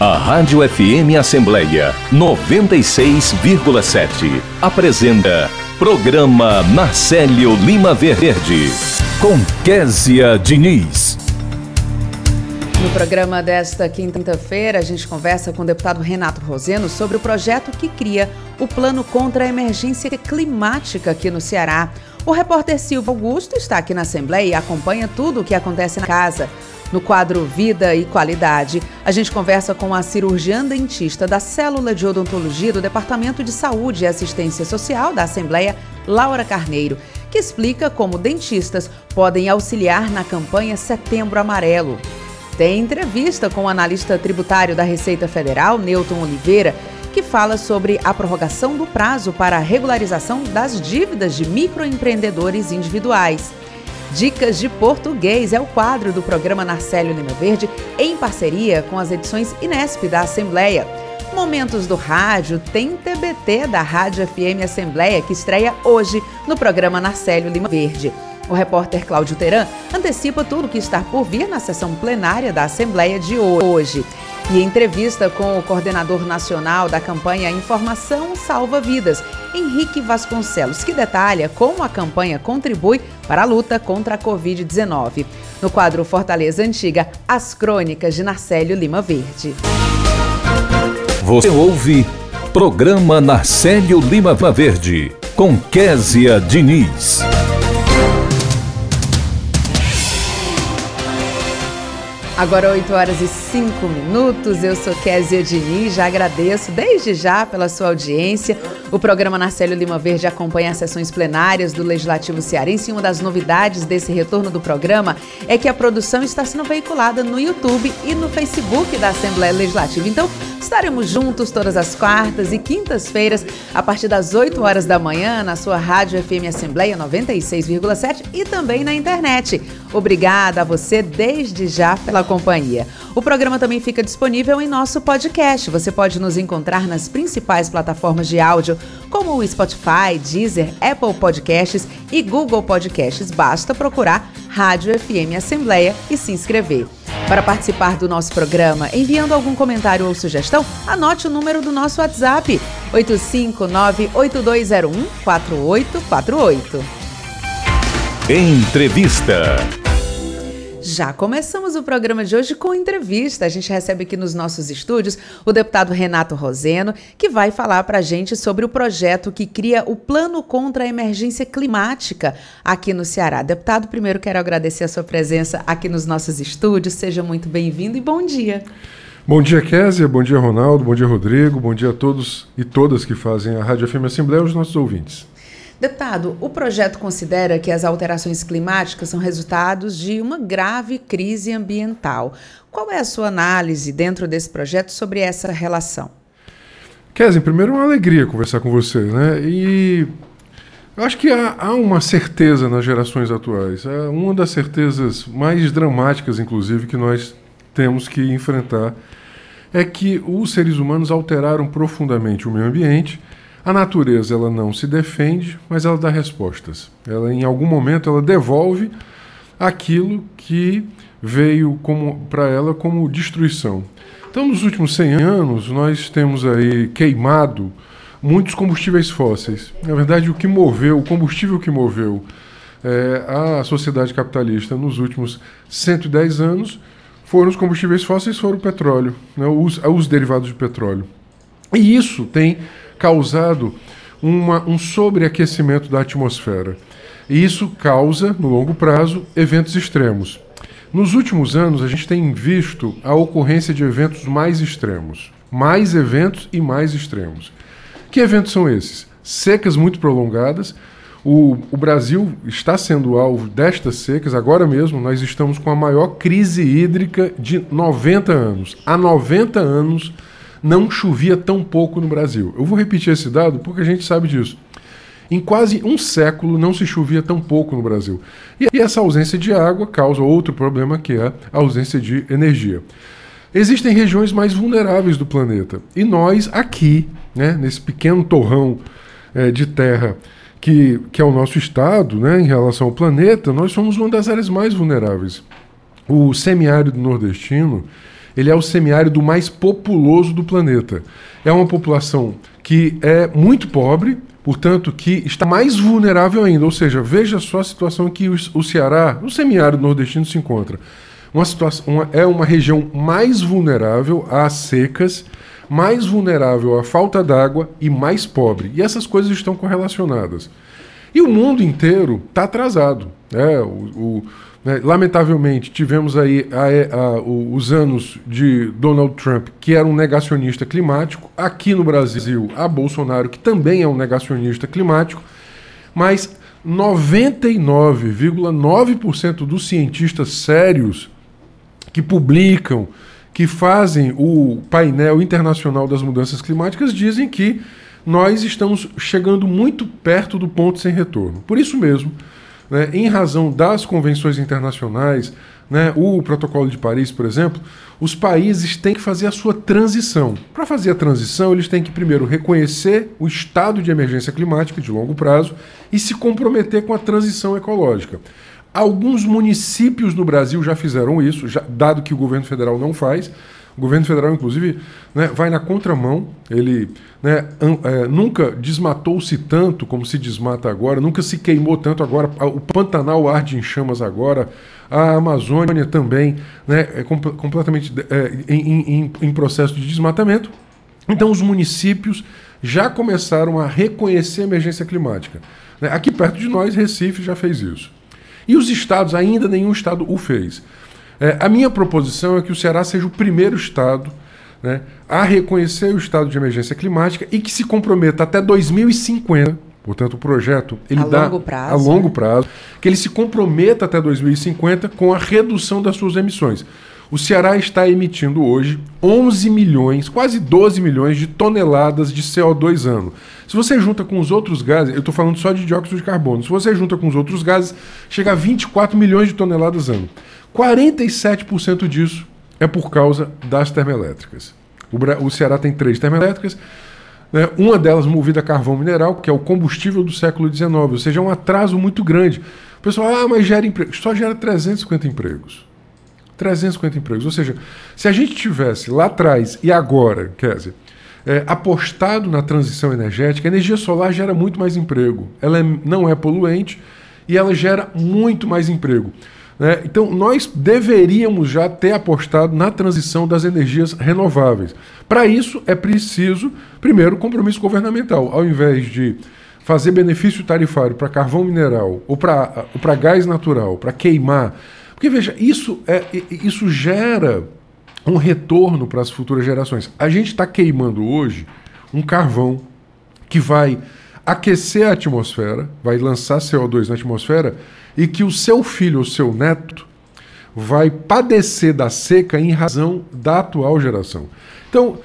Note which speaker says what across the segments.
Speaker 1: A Rádio FM Assembleia 96,7 apresenta Programa Marcelo Lima Verde com Késia Diniz.
Speaker 2: No programa desta quinta-feira, a gente conversa com o deputado Renato Roseno sobre o projeto que cria o Plano contra a Emergência Climática aqui no Ceará. O repórter Silvio Augusto está aqui na Assembleia e acompanha tudo o que acontece na casa. No quadro Vida e Qualidade, a gente conversa com a cirurgiã dentista da Célula de Odontologia do Departamento de Saúde e Assistência Social da Assembleia, Laura Carneiro, que explica como dentistas podem auxiliar na campanha Setembro Amarelo. Tem entrevista com o analista tributário da Receita Federal, Newton Oliveira, que fala sobre a prorrogação do prazo para a regularização das dívidas de microempreendedores individuais. Dicas de Português é o quadro do programa Narcélio Lima Verde, em parceria com as edições Inesp da Assembleia. Momentos do Rádio tem TBT da Rádio FM Assembleia, que estreia hoje no programa Narcélio Lima Verde. O repórter Cláudio Teran antecipa tudo o que está por vir na sessão plenária da Assembleia de hoje. E entrevista com o coordenador nacional da campanha Informação Salva Vidas, Henrique Vasconcelos, que detalha como a campanha contribui para a luta contra a Covid-19. No quadro Fortaleza Antiga, as crônicas de Narcélio Lima Verde.
Speaker 1: Você ouve Programa Narcélio Lima Verde, com Késia Diniz.
Speaker 2: Agora 8 horas e 5 minutos, eu sou Kézia Diniz, já agradeço desde já pela sua audiência. O programa Narcélio Lima Verde acompanha as sessões plenárias do Legislativo Cearense e uma das novidades desse retorno do programa é que a produção está sendo veiculada no YouTube e no Facebook da Assembleia Legislativa. Então, estaremos juntos todas as quartas e quintas-feiras, a partir das 8 horas da manhã, na sua Rádio FM Assembleia 96,7 e também na internet. Obrigada a você desde já pela companhia. O programa também fica disponível em nosso podcast. Você pode nos encontrar nas principais plataformas de áudio, como o Spotify, Deezer, Apple Podcasts e Google Podcasts. Basta procurar Rádio FM Assembleia e se inscrever. Para participar do nosso programa, enviando algum comentário ou sugestão, anote o número do nosso WhatsApp: 859-8201-4848.
Speaker 1: Entrevista.
Speaker 2: Já começamos o programa de hoje com entrevista. A gente recebe aqui nos nossos estúdios o deputado Renato Roseno, que vai falar para a gente sobre o projeto que cria o Plano contra a Emergência Climática aqui no Ceará. Deputado, primeiro quero agradecer a sua presença aqui nos nossos estúdios. Seja muito bem-vindo e bom dia.
Speaker 3: Bom dia, Késia. Bom dia, Ronaldo. Bom dia, Rodrigo. Bom dia a todos e todas que fazem a Rádio FM Assembleia e os nossos ouvintes.
Speaker 2: Deputado, o projeto considera que as alterações climáticas são resultados de uma grave crise ambiental. Qual é a sua análise dentro desse projeto sobre essa relação?
Speaker 3: Kézia, primeiro é uma alegria conversar com você, né? E eu acho que há, há, uma certeza nas gerações atuais, é uma das certezas mais dramáticas, inclusive, que nós temos que enfrentar, é que os seres humanos alteraram profundamente o meio ambiente a natureza ela não se defende, mas ela dá respostas. Ela em algum momento ela devolve aquilo que veio para ela como destruição. Então, nos últimos 100 anos, nós temos aí queimado muitos combustíveis fósseis. Na verdade, o que moveu, o combustível que moveu é, a sociedade capitalista nos últimos 110 anos foram os combustíveis fósseis, foram o petróleo, né, os, os derivados de petróleo. E isso tem causado uma, um sobreaquecimento da atmosfera. E isso causa, no longo prazo, eventos extremos. Nos últimos anos, a gente tem visto a ocorrência de eventos mais extremos. Mais eventos e mais extremos. Que eventos são esses? Secas muito prolongadas. O, o Brasil está sendo alvo destas secas. Agora mesmo, nós estamos com a maior crise hídrica de 90 anos. Há 90 anos não chovia tão pouco no Brasil. Eu vou repetir esse dado porque a gente sabe disso. Em quase um século não se chovia tão pouco no Brasil. E essa ausência de água causa outro problema que é a ausência de energia. Existem regiões mais vulneráveis do planeta. E nós, aqui, né, nesse pequeno torrão é, de terra que, que é o nosso estado, né, em relação ao planeta, nós somos uma das áreas mais vulneráveis. O semiárido nordestino ele é o semiárido mais populoso do planeta. É uma população que é muito pobre, portanto, que está mais vulnerável ainda. Ou seja, veja só a situação que o Ceará, o semiárido nordestino, se encontra. Uma situação, uma, é uma região mais vulnerável às secas, mais vulnerável à falta d'água e mais pobre. E essas coisas estão correlacionadas. E o mundo inteiro está atrasado. Né? O, o, né? Lamentavelmente, tivemos aí a, a, os anos de Donald Trump, que era um negacionista climático. Aqui no Brasil, a Bolsonaro, que também é um negacionista climático. Mas 99,9% dos cientistas sérios que publicam, que fazem o painel internacional das mudanças climáticas, dizem que nós estamos chegando muito perto do ponto sem retorno. Por isso mesmo, né, em razão das convenções internacionais, né, o Protocolo de Paris, por exemplo, os países têm que fazer a sua transição. Para fazer a transição, eles têm que primeiro reconhecer o estado de emergência climática de longo prazo e se comprometer com a transição ecológica. Alguns municípios no Brasil já fizeram isso, já, dado que o governo federal não faz. O governo federal, inclusive, né, vai na contramão. Ele né, é, nunca desmatou-se tanto como se desmata agora, nunca se queimou tanto agora. O Pantanal arde em chamas agora, a Amazônia também né, é completamente é, em, em, em processo de desmatamento. Então, os municípios já começaram a reconhecer a emergência climática. Né. Aqui perto de nós, Recife já fez isso. E os estados, ainda nenhum estado o fez. É, a minha proposição é que o Ceará seja o primeiro estado né, a reconhecer o estado de emergência climática e que se comprometa até 2050. Portanto, o projeto ele
Speaker 2: a
Speaker 3: dá
Speaker 2: longo prazo,
Speaker 3: a longo né? prazo que ele se comprometa até 2050 com a redução das suas emissões. O Ceará está emitindo hoje 11 milhões, quase 12 milhões de toneladas de CO2 ano. Se você junta com os outros gases, eu estou falando só de dióxido de carbono, se você junta com os outros gases, chega a 24 milhões de toneladas ano. 47% disso é por causa das termoelétricas. O, o Ceará tem três termoelétricas, né, uma delas movida a carvão mineral, que é o combustível do século XIX, ou seja, é um atraso muito grande. O pessoal, ah, mas gera emprego. Só gera 350 empregos. 350 empregos. Ou seja, se a gente tivesse lá atrás e agora, dizer, é, apostado na transição energética, a energia solar gera muito mais emprego. Ela é, não é poluente e ela gera muito mais emprego. Né? Então, nós deveríamos já ter apostado na transição das energias renováveis. Para isso, é preciso, primeiro, compromisso governamental. Ao invés de fazer benefício tarifário para carvão mineral ou para gás natural, para queimar porque veja, isso, é, isso gera um retorno para as futuras gerações. A gente está queimando hoje um carvão que vai aquecer a atmosfera, vai lançar CO2 na atmosfera e que o seu filho ou seu neto vai padecer da seca em razão da atual geração. Então,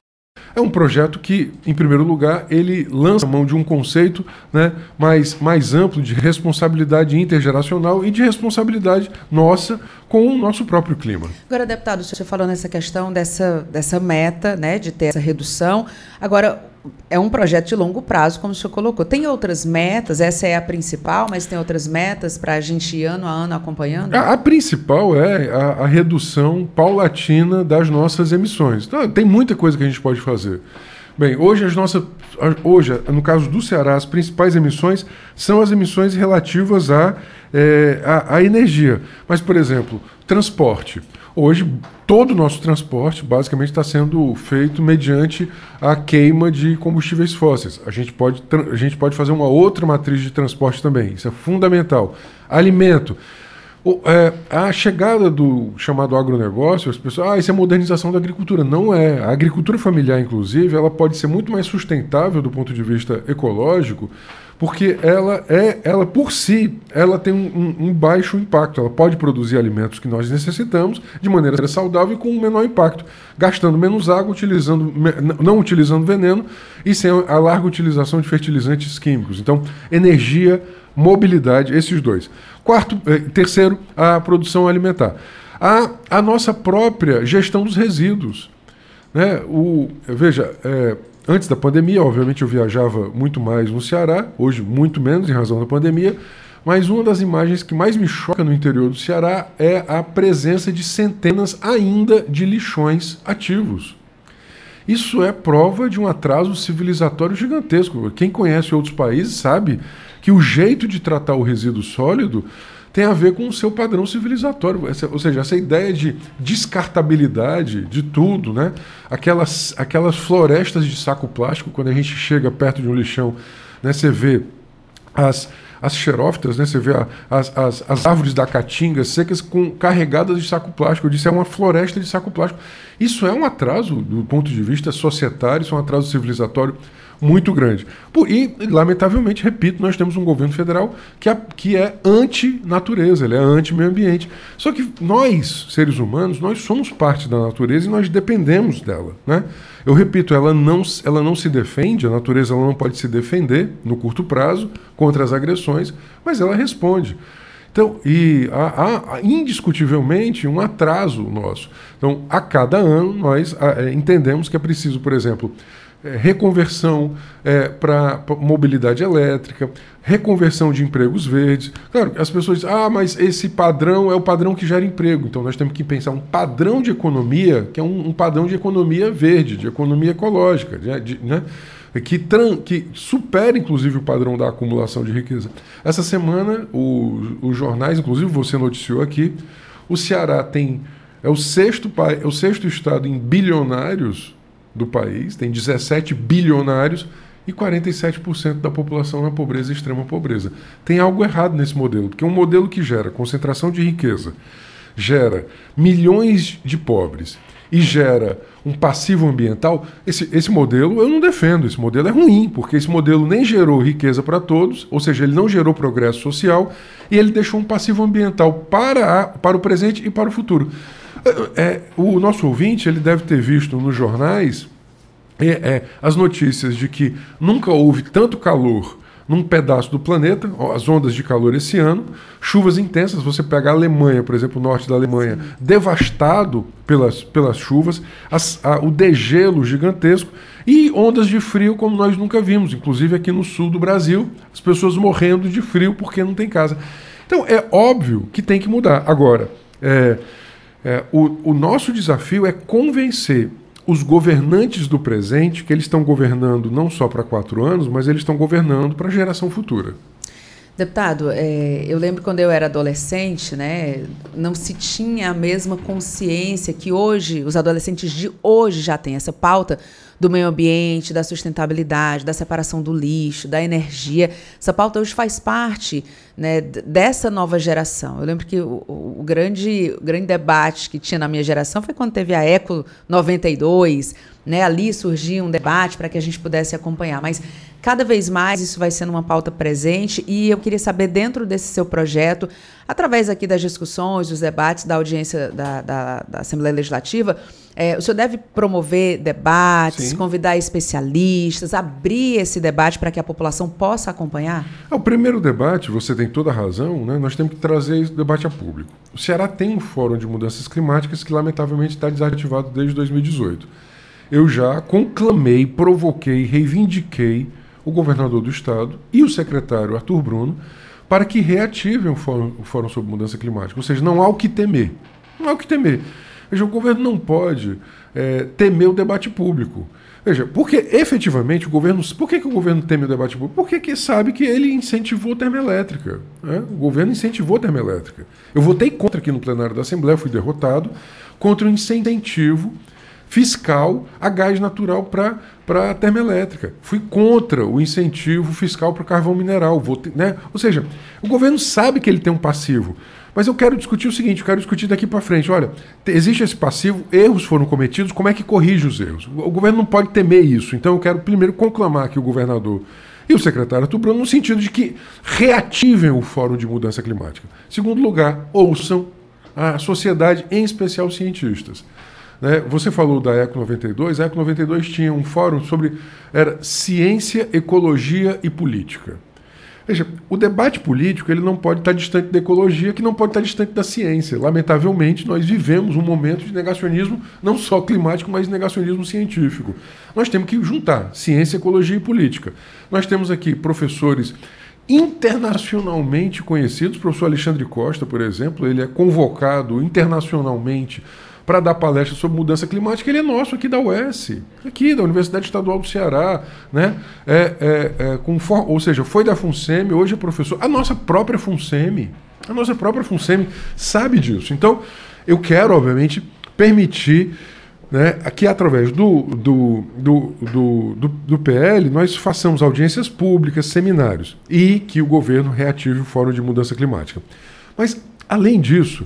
Speaker 3: é um projeto que, em primeiro lugar, ele lança a mão de um conceito né, mais, mais amplo de responsabilidade intergeracional e de responsabilidade nossa com o nosso próprio clima.
Speaker 2: Agora, deputado, você falou nessa questão dessa, dessa meta né, de ter essa redução. Agora, é um projeto de longo prazo, como o senhor colocou. Tem outras metas, essa é a principal, mas tem outras metas para a gente ir ano a ano acompanhando?
Speaker 3: A, a principal é a, a, redução paulatina das nossas emissões. Então, tem muita coisa que a gente pode fazer. Bem, hoje as nossas, hoje, no caso do Ceará, as principais emissões são as emissões relativas à, é, à, à energia. Mas, por exemplo, transporte. Hoje, todo o nosso transporte basicamente está sendo feito mediante a queima de combustíveis fósseis. A gente, pode, a gente pode fazer uma outra matriz de transporte também, isso é fundamental. Alimento. O, é, a chegada do chamado agronegócio, as pessoas, ah, isso é modernização da agricultura. Não é. A agricultura familiar, inclusive, ela pode ser muito mais sustentável do ponto de vista ecológico porque ela é, ela por si, ela tem um, um, baixo impacto. Ela pode produzir alimentos que nós necessitamos de maneira saudável e com um menor impacto, gastando menos água, utilizando, não utilizando veneno e sem a larga utilização de fertilizantes químicos. Então, energia, mobilidade, esses dois. Quarto, eh, terceiro, a produção alimentar. A, a nossa própria gestão dos resíduos. Né? O, veja, é, Antes da pandemia, obviamente, eu viajava muito mais no Ceará, hoje muito menos em razão da pandemia, mas uma das imagens que mais me choca no interior do Ceará é a presença de centenas ainda de lixões ativos. Isso é prova de um atraso civilizatório gigantesco. Quem conhece outros países sabe que o jeito de tratar o resíduo sólido tem a ver com o seu padrão civilizatório. ou seja, essa ideia de descartabilidade de tudo, né? aquelas, aquelas florestas de saco plástico, quando a gente chega perto de um lixão, né? você vê as, as xerófitas, né? você vê a, as, as, as, árvores da caatinga secas com, carregadas de saco plástico. Eu disse, é uma floresta de saco plástico. Isso é um atraso do ponto de vista societário, isso é um atraso civilizatório muito grande. E, lamentavelmente, repito, nós temos um governo federal que é, que é anti-natureza, ele é anti-meio ambiente. Só que nós, seres humanos, nós somos parte da natureza e nós dependemos dela. Né? Eu repito, ela não, ela não se defende, a natureza ela não pode se defender no curto prazo contra as agressões, mas ela responde. Então, e há, há, indiscutivelmente um atraso nosso. Então, a cada ano nós é, entendemos que é preciso, por exemplo, reconversão é, para mobilidade elétrica, reconversão de empregos verdes. Claro, as pessoas dizem, ah, mas esse padrão é o padrão que gera emprego. Então nós temos que pensar um padrão de economia que é um, um padrão de economia verde, de economia ecológica, de, de, né? que, tran, que supera inclusive o padrão da acumulação de riqueza. Essa semana, o, os jornais, inclusive você noticiou aqui, o Ceará tem é o sexto, é o sexto estado em bilionários do país, tem 17 bilionários e 47% da população na pobreza e extrema pobreza. Tem algo errado nesse modelo, porque um modelo que gera concentração de riqueza, gera milhões de pobres e gera um passivo ambiental, esse, esse modelo eu não defendo, esse modelo é ruim, porque esse modelo nem gerou riqueza para todos, ou seja, ele não gerou progresso social e ele deixou um passivo ambiental para, a, para o presente e para o futuro. É, o nosso ouvinte ele deve ter visto nos jornais é, é, as notícias de que nunca houve tanto calor num pedaço do planeta, as ondas de calor esse ano, chuvas intensas. Você pega a Alemanha, por exemplo, o norte da Alemanha, devastado pelas, pelas chuvas, as, a, o degelo gigantesco e ondas de frio como nós nunca vimos, inclusive aqui no sul do Brasil, as pessoas morrendo de frio porque não tem casa. Então é óbvio que tem que mudar. Agora, é, é, o, o nosso desafio é convencer os governantes do presente que eles estão governando não só para quatro anos, mas eles estão governando para a geração futura.
Speaker 2: Deputado, é, eu lembro quando eu era adolescente, né, não se tinha a mesma consciência que hoje, os adolescentes de hoje já têm essa pauta do meio ambiente, da sustentabilidade, da separação do lixo, da energia. Essa pauta hoje faz parte né, dessa nova geração. Eu lembro que o, o, grande, o grande debate que tinha na minha geração foi quando teve a Eco 92, né, ali surgia um debate para que a gente pudesse acompanhar. Mas cada vez mais isso vai sendo uma pauta presente e eu queria saber, dentro desse seu projeto, através aqui das discussões, dos debates da audiência da, da, da Assembleia Legislativa, é, o senhor deve promover debates, Sim. convidar especialistas, abrir esse debate para que a população possa acompanhar?
Speaker 3: É, o primeiro debate, você tem toda a razão, né? nós temos que trazer esse debate a público. O Ceará tem um fórum de mudanças climáticas que, lamentavelmente, está desativado desde 2018. Eu já conclamei, provoquei, reivindiquei o governador do estado e o secretário Arthur Bruno para que reativem o fórum, o fórum sobre mudança climática. Ou seja, não há o que temer. Não há o que temer. Veja, o governo não pode é, temer o debate público. Veja, porque efetivamente o governo. Por que, que o governo teme o debate público? Porque que sabe que ele incentivou a termoelétrica. Né? O governo incentivou a termoelétrica. Eu votei contra aqui no plenário da Assembleia, fui derrotado, contra o incentivo fiscal a gás natural para a termoelétrica. Fui contra o incentivo fiscal para o carvão mineral. Votei, né? Ou seja, o governo sabe que ele tem um passivo. Mas eu quero discutir o seguinte, eu quero discutir daqui para frente. Olha, existe esse passivo, erros foram cometidos, como é que corrige os erros? O governo não pode temer isso. Então eu quero primeiro conclamar aqui o governador e o secretário Arthur no sentido de que reativem o Fórum de Mudança Climática. Segundo lugar, ouçam a sociedade, em especial os cientistas. Né? Você falou da Eco 92, a Eco 92 tinha um fórum sobre era ciência, ecologia e política. Veja, o debate político ele não pode estar distante da ecologia, que não pode estar distante da ciência. Lamentavelmente, nós vivemos um momento de negacionismo, não só climático, mas negacionismo científico. Nós temos que juntar ciência, ecologia e política. Nós temos aqui professores internacionalmente conhecidos. O professor Alexandre Costa, por exemplo, ele é convocado internacionalmente para dar palestra sobre mudança climática. Ele é nosso aqui da UES, aqui da Universidade Estadual do Ceará, né? É, é, é, com, ou seja, foi da FUNSEMI, hoje é professor. A nossa própria FUNSEMI, a nossa própria FUNSEMI sabe disso. Então, eu quero, obviamente, permitir né, que através do, do, do, do, do PL nós façamos audiências públicas, seminários e que o governo reative o Fórum de Mudança Climática. Mas, além disso,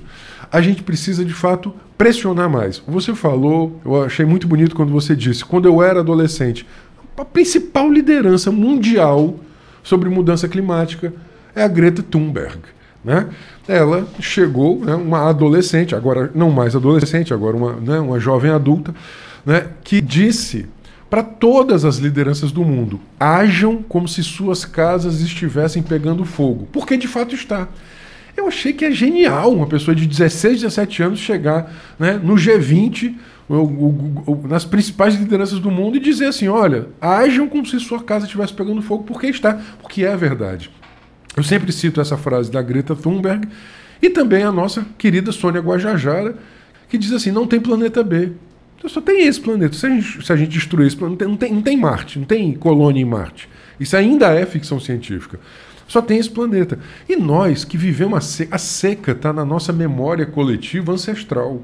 Speaker 3: a gente precisa de fato pressionar mais. Você falou, eu achei muito bonito quando você disse, quando eu era adolescente, a principal liderança mundial sobre mudança climática é a Greta Thunberg. Né? Ela chegou, né, uma adolescente, agora não mais adolescente, agora uma, né, uma jovem adulta, né, que disse para todas as lideranças do mundo: ajam como se suas casas estivessem pegando fogo, porque de fato está. Eu achei que é genial uma pessoa de 16, 17 anos chegar né, no G20, o, o, o, nas principais lideranças do mundo, e dizer assim: olha, ajam como se sua casa estivesse pegando fogo, porque está, porque é a verdade. Eu sempre cito essa frase da Greta Thunberg e também a nossa querida Sônia Guajajara, que diz assim: não tem planeta B. Então, só tem esse planeta. Se a gente, se a gente destruir esse planeta, não tem, não tem Marte, não tem colônia em Marte. Isso ainda é ficção científica. Só tem esse planeta. E nós que vivemos a seca, a seca está na nossa memória coletiva ancestral.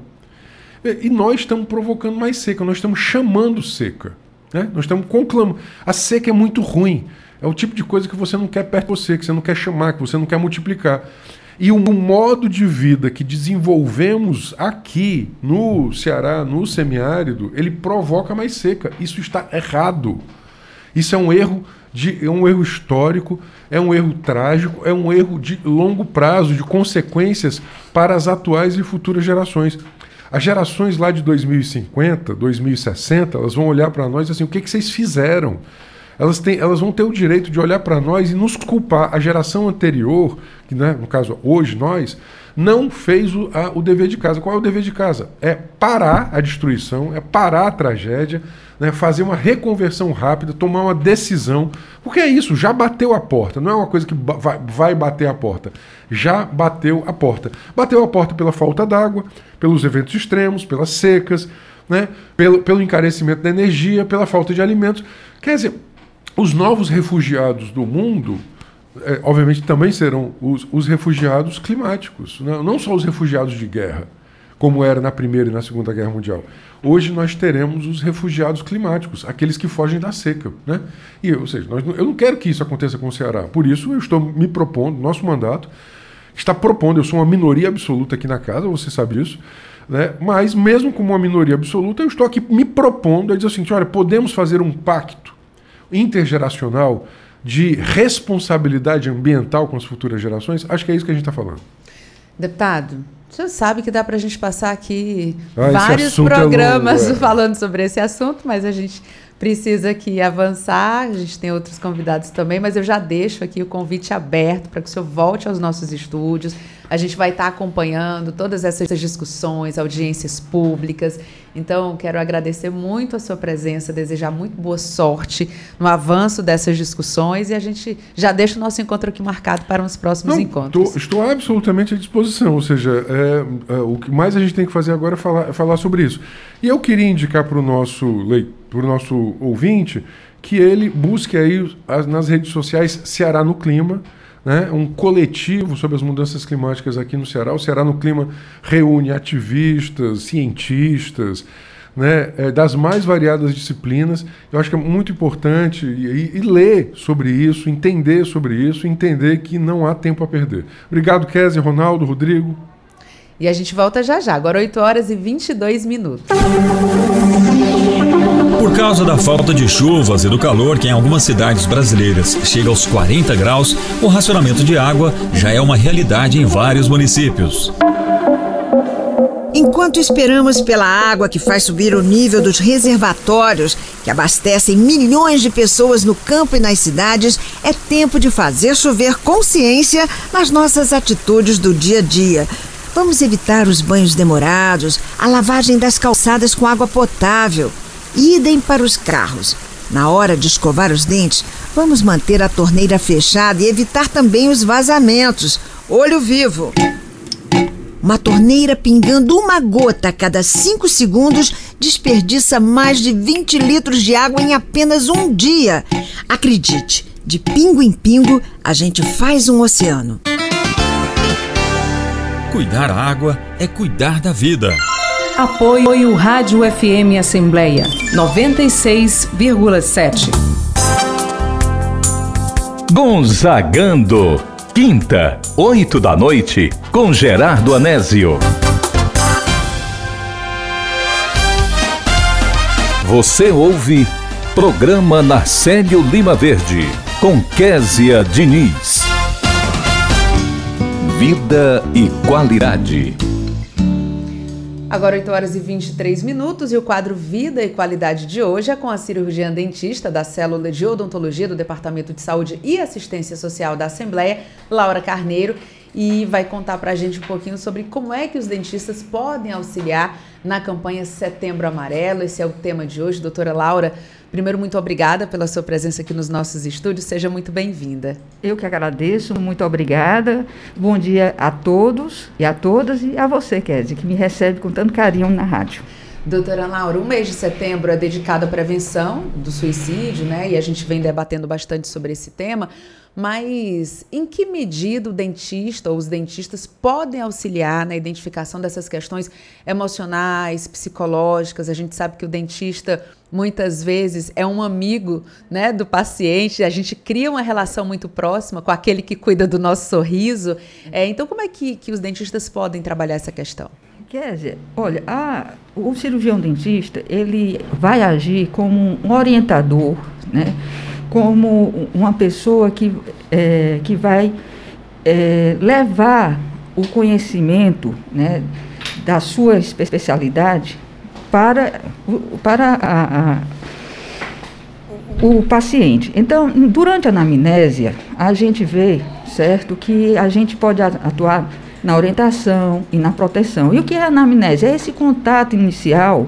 Speaker 3: E nós estamos provocando mais seca, nós estamos chamando seca. Né? Nós estamos conclamando. A seca é muito ruim. É o tipo de coisa que você não quer perto de você, que você não quer chamar, que você não quer multiplicar. E o modo de vida que desenvolvemos aqui no Ceará, no semiárido, ele provoca mais seca. Isso está errado. Isso é um erro de, é um erro histórico, é um erro trágico, é um erro de longo prazo, de consequências para as atuais e futuras gerações. As gerações lá de 2050, 2060, elas vão olhar para nós assim: o que, que vocês fizeram? elas, têm, elas vão ter o direito de olhar para nós e nos culpar. A geração anterior, que né, no caso hoje nós, não fez o, a, o dever de casa. Qual é o dever de casa? É parar a destruição, é parar a tragédia, né, fazer uma reconversão rápida, tomar uma decisão. Porque é isso, já bateu a porta. Não é uma coisa que vai, vai bater a porta. Já bateu a porta. Bateu a porta pela falta d'água, pelos eventos extremos, pelas secas, né, pelo, pelo encarecimento da energia, pela falta de alimentos. Quer dizer, os novos refugiados do mundo, é, obviamente, também serão os, os refugiados climáticos, né? não só os refugiados de guerra, como era na Primeira e na Segunda Guerra Mundial. Hoje nós teremos os refugiados climáticos, aqueles que fogem da seca. Né? E, ou seja, nós, eu não quero que isso aconteça com o Ceará. Por isso, eu estou me propondo, nosso mandato está propondo, eu sou uma minoria absoluta aqui na casa, você sabe disso, né? mas mesmo como uma minoria absoluta, eu estou aqui me propondo a dizer assim, olha, podemos fazer um pacto intergeracional de responsabilidade ambiental com as futuras gerações, acho que é isso que a gente está falando.
Speaker 2: Deputado, você sabe que dá para a gente passar aqui ah, vários programas é. falando sobre esse assunto, mas a gente precisa aqui avançar. A gente tem outros convidados também, mas eu já deixo aqui o convite aberto para que o senhor volte aos nossos estúdios. A gente vai estar acompanhando todas essas discussões, audiências públicas. Então, quero agradecer muito a sua presença, desejar muito boa sorte no avanço dessas discussões e a gente já deixa o nosso encontro aqui marcado para os próximos Não, encontros.
Speaker 3: Tô, estou absolutamente à disposição, ou seja, é, é, o que mais a gente tem que fazer agora é falar, é falar sobre isso. E eu queria indicar para o nosso leitor, para o nosso ouvinte, que ele busque aí nas redes sociais Ceará no Clima, né, um coletivo sobre as mudanças climáticas aqui no Ceará. O Ceará no Clima reúne ativistas, cientistas, né, é, das mais variadas disciplinas. Eu acho que é muito importante e, e, ler sobre isso, entender sobre isso, entender que não há tempo a perder. Obrigado, Kézia, Ronaldo, Rodrigo.
Speaker 2: E a gente volta já já, agora 8 horas e 22 minutos.
Speaker 4: Por causa da falta de chuvas e do calor que em algumas cidades brasileiras chega aos 40 graus, o racionamento de água já é uma realidade em vários municípios.
Speaker 5: Enquanto esperamos pela água que faz subir o nível dos reservatórios que abastecem milhões de pessoas no campo e nas cidades, é tempo de fazer chover consciência nas nossas atitudes do dia a dia. Vamos evitar os banhos demorados, a lavagem das calçadas com água potável. Idem para os carros. Na hora de escovar os dentes, Vamos manter a torneira fechada e evitar também os vazamentos. Olho vivo. Uma torneira pingando uma gota a cada 5 segundos desperdiça mais de 20 litros de água em apenas um dia. Acredite, de pingo em pingo a gente faz um oceano.
Speaker 4: Cuidar a água é cuidar da vida.
Speaker 6: Apoio Rádio FM Assembleia 96,7.
Speaker 1: Gonzagando. Quinta, oito da noite, com Gerardo Anésio. Você ouve Programa Narcélio Lima Verde, com Késia Diniz. Vida e qualidade.
Speaker 2: Agora 8 horas e 23 minutos e o quadro Vida e Qualidade de hoje é com a cirurgiã dentista da Célula de Odontologia do Departamento de Saúde e Assistência Social da Assembleia, Laura Carneiro, e vai contar para a gente um pouquinho sobre como é que os dentistas podem auxiliar na campanha Setembro Amarelo. Esse é o tema de hoje, doutora Laura. Primeiro, muito obrigada pela sua presença aqui nos nossos estúdios. Seja muito bem-vinda.
Speaker 7: Eu que agradeço, muito obrigada. Bom dia a todos e a todas e a você, Kézia, que me recebe com tanto carinho na rádio.
Speaker 2: Doutora Laura, o mês de setembro é dedicado à prevenção do suicídio, né? E a gente vem debatendo bastante sobre esse tema. Mas em que medida o dentista ou os dentistas podem auxiliar na identificação dessas questões emocionais, psicológicas? A gente sabe que o dentista muitas vezes é um amigo né, do paciente, a gente cria uma relação muito próxima com aquele que cuida do nosso sorriso. É, então, como é que, que os dentistas podem trabalhar essa questão?
Speaker 7: Kézia, olha, a, o cirurgião dentista, ele vai agir como um orientador, né? como uma pessoa que, é, que vai é, levar o conhecimento né, da sua especialidade para, para a, a, o paciente. Então, durante a anamnésia, a gente vê, certo, que a gente pode atuar na orientação e na proteção. E o que é a anamnésia? É esse contato inicial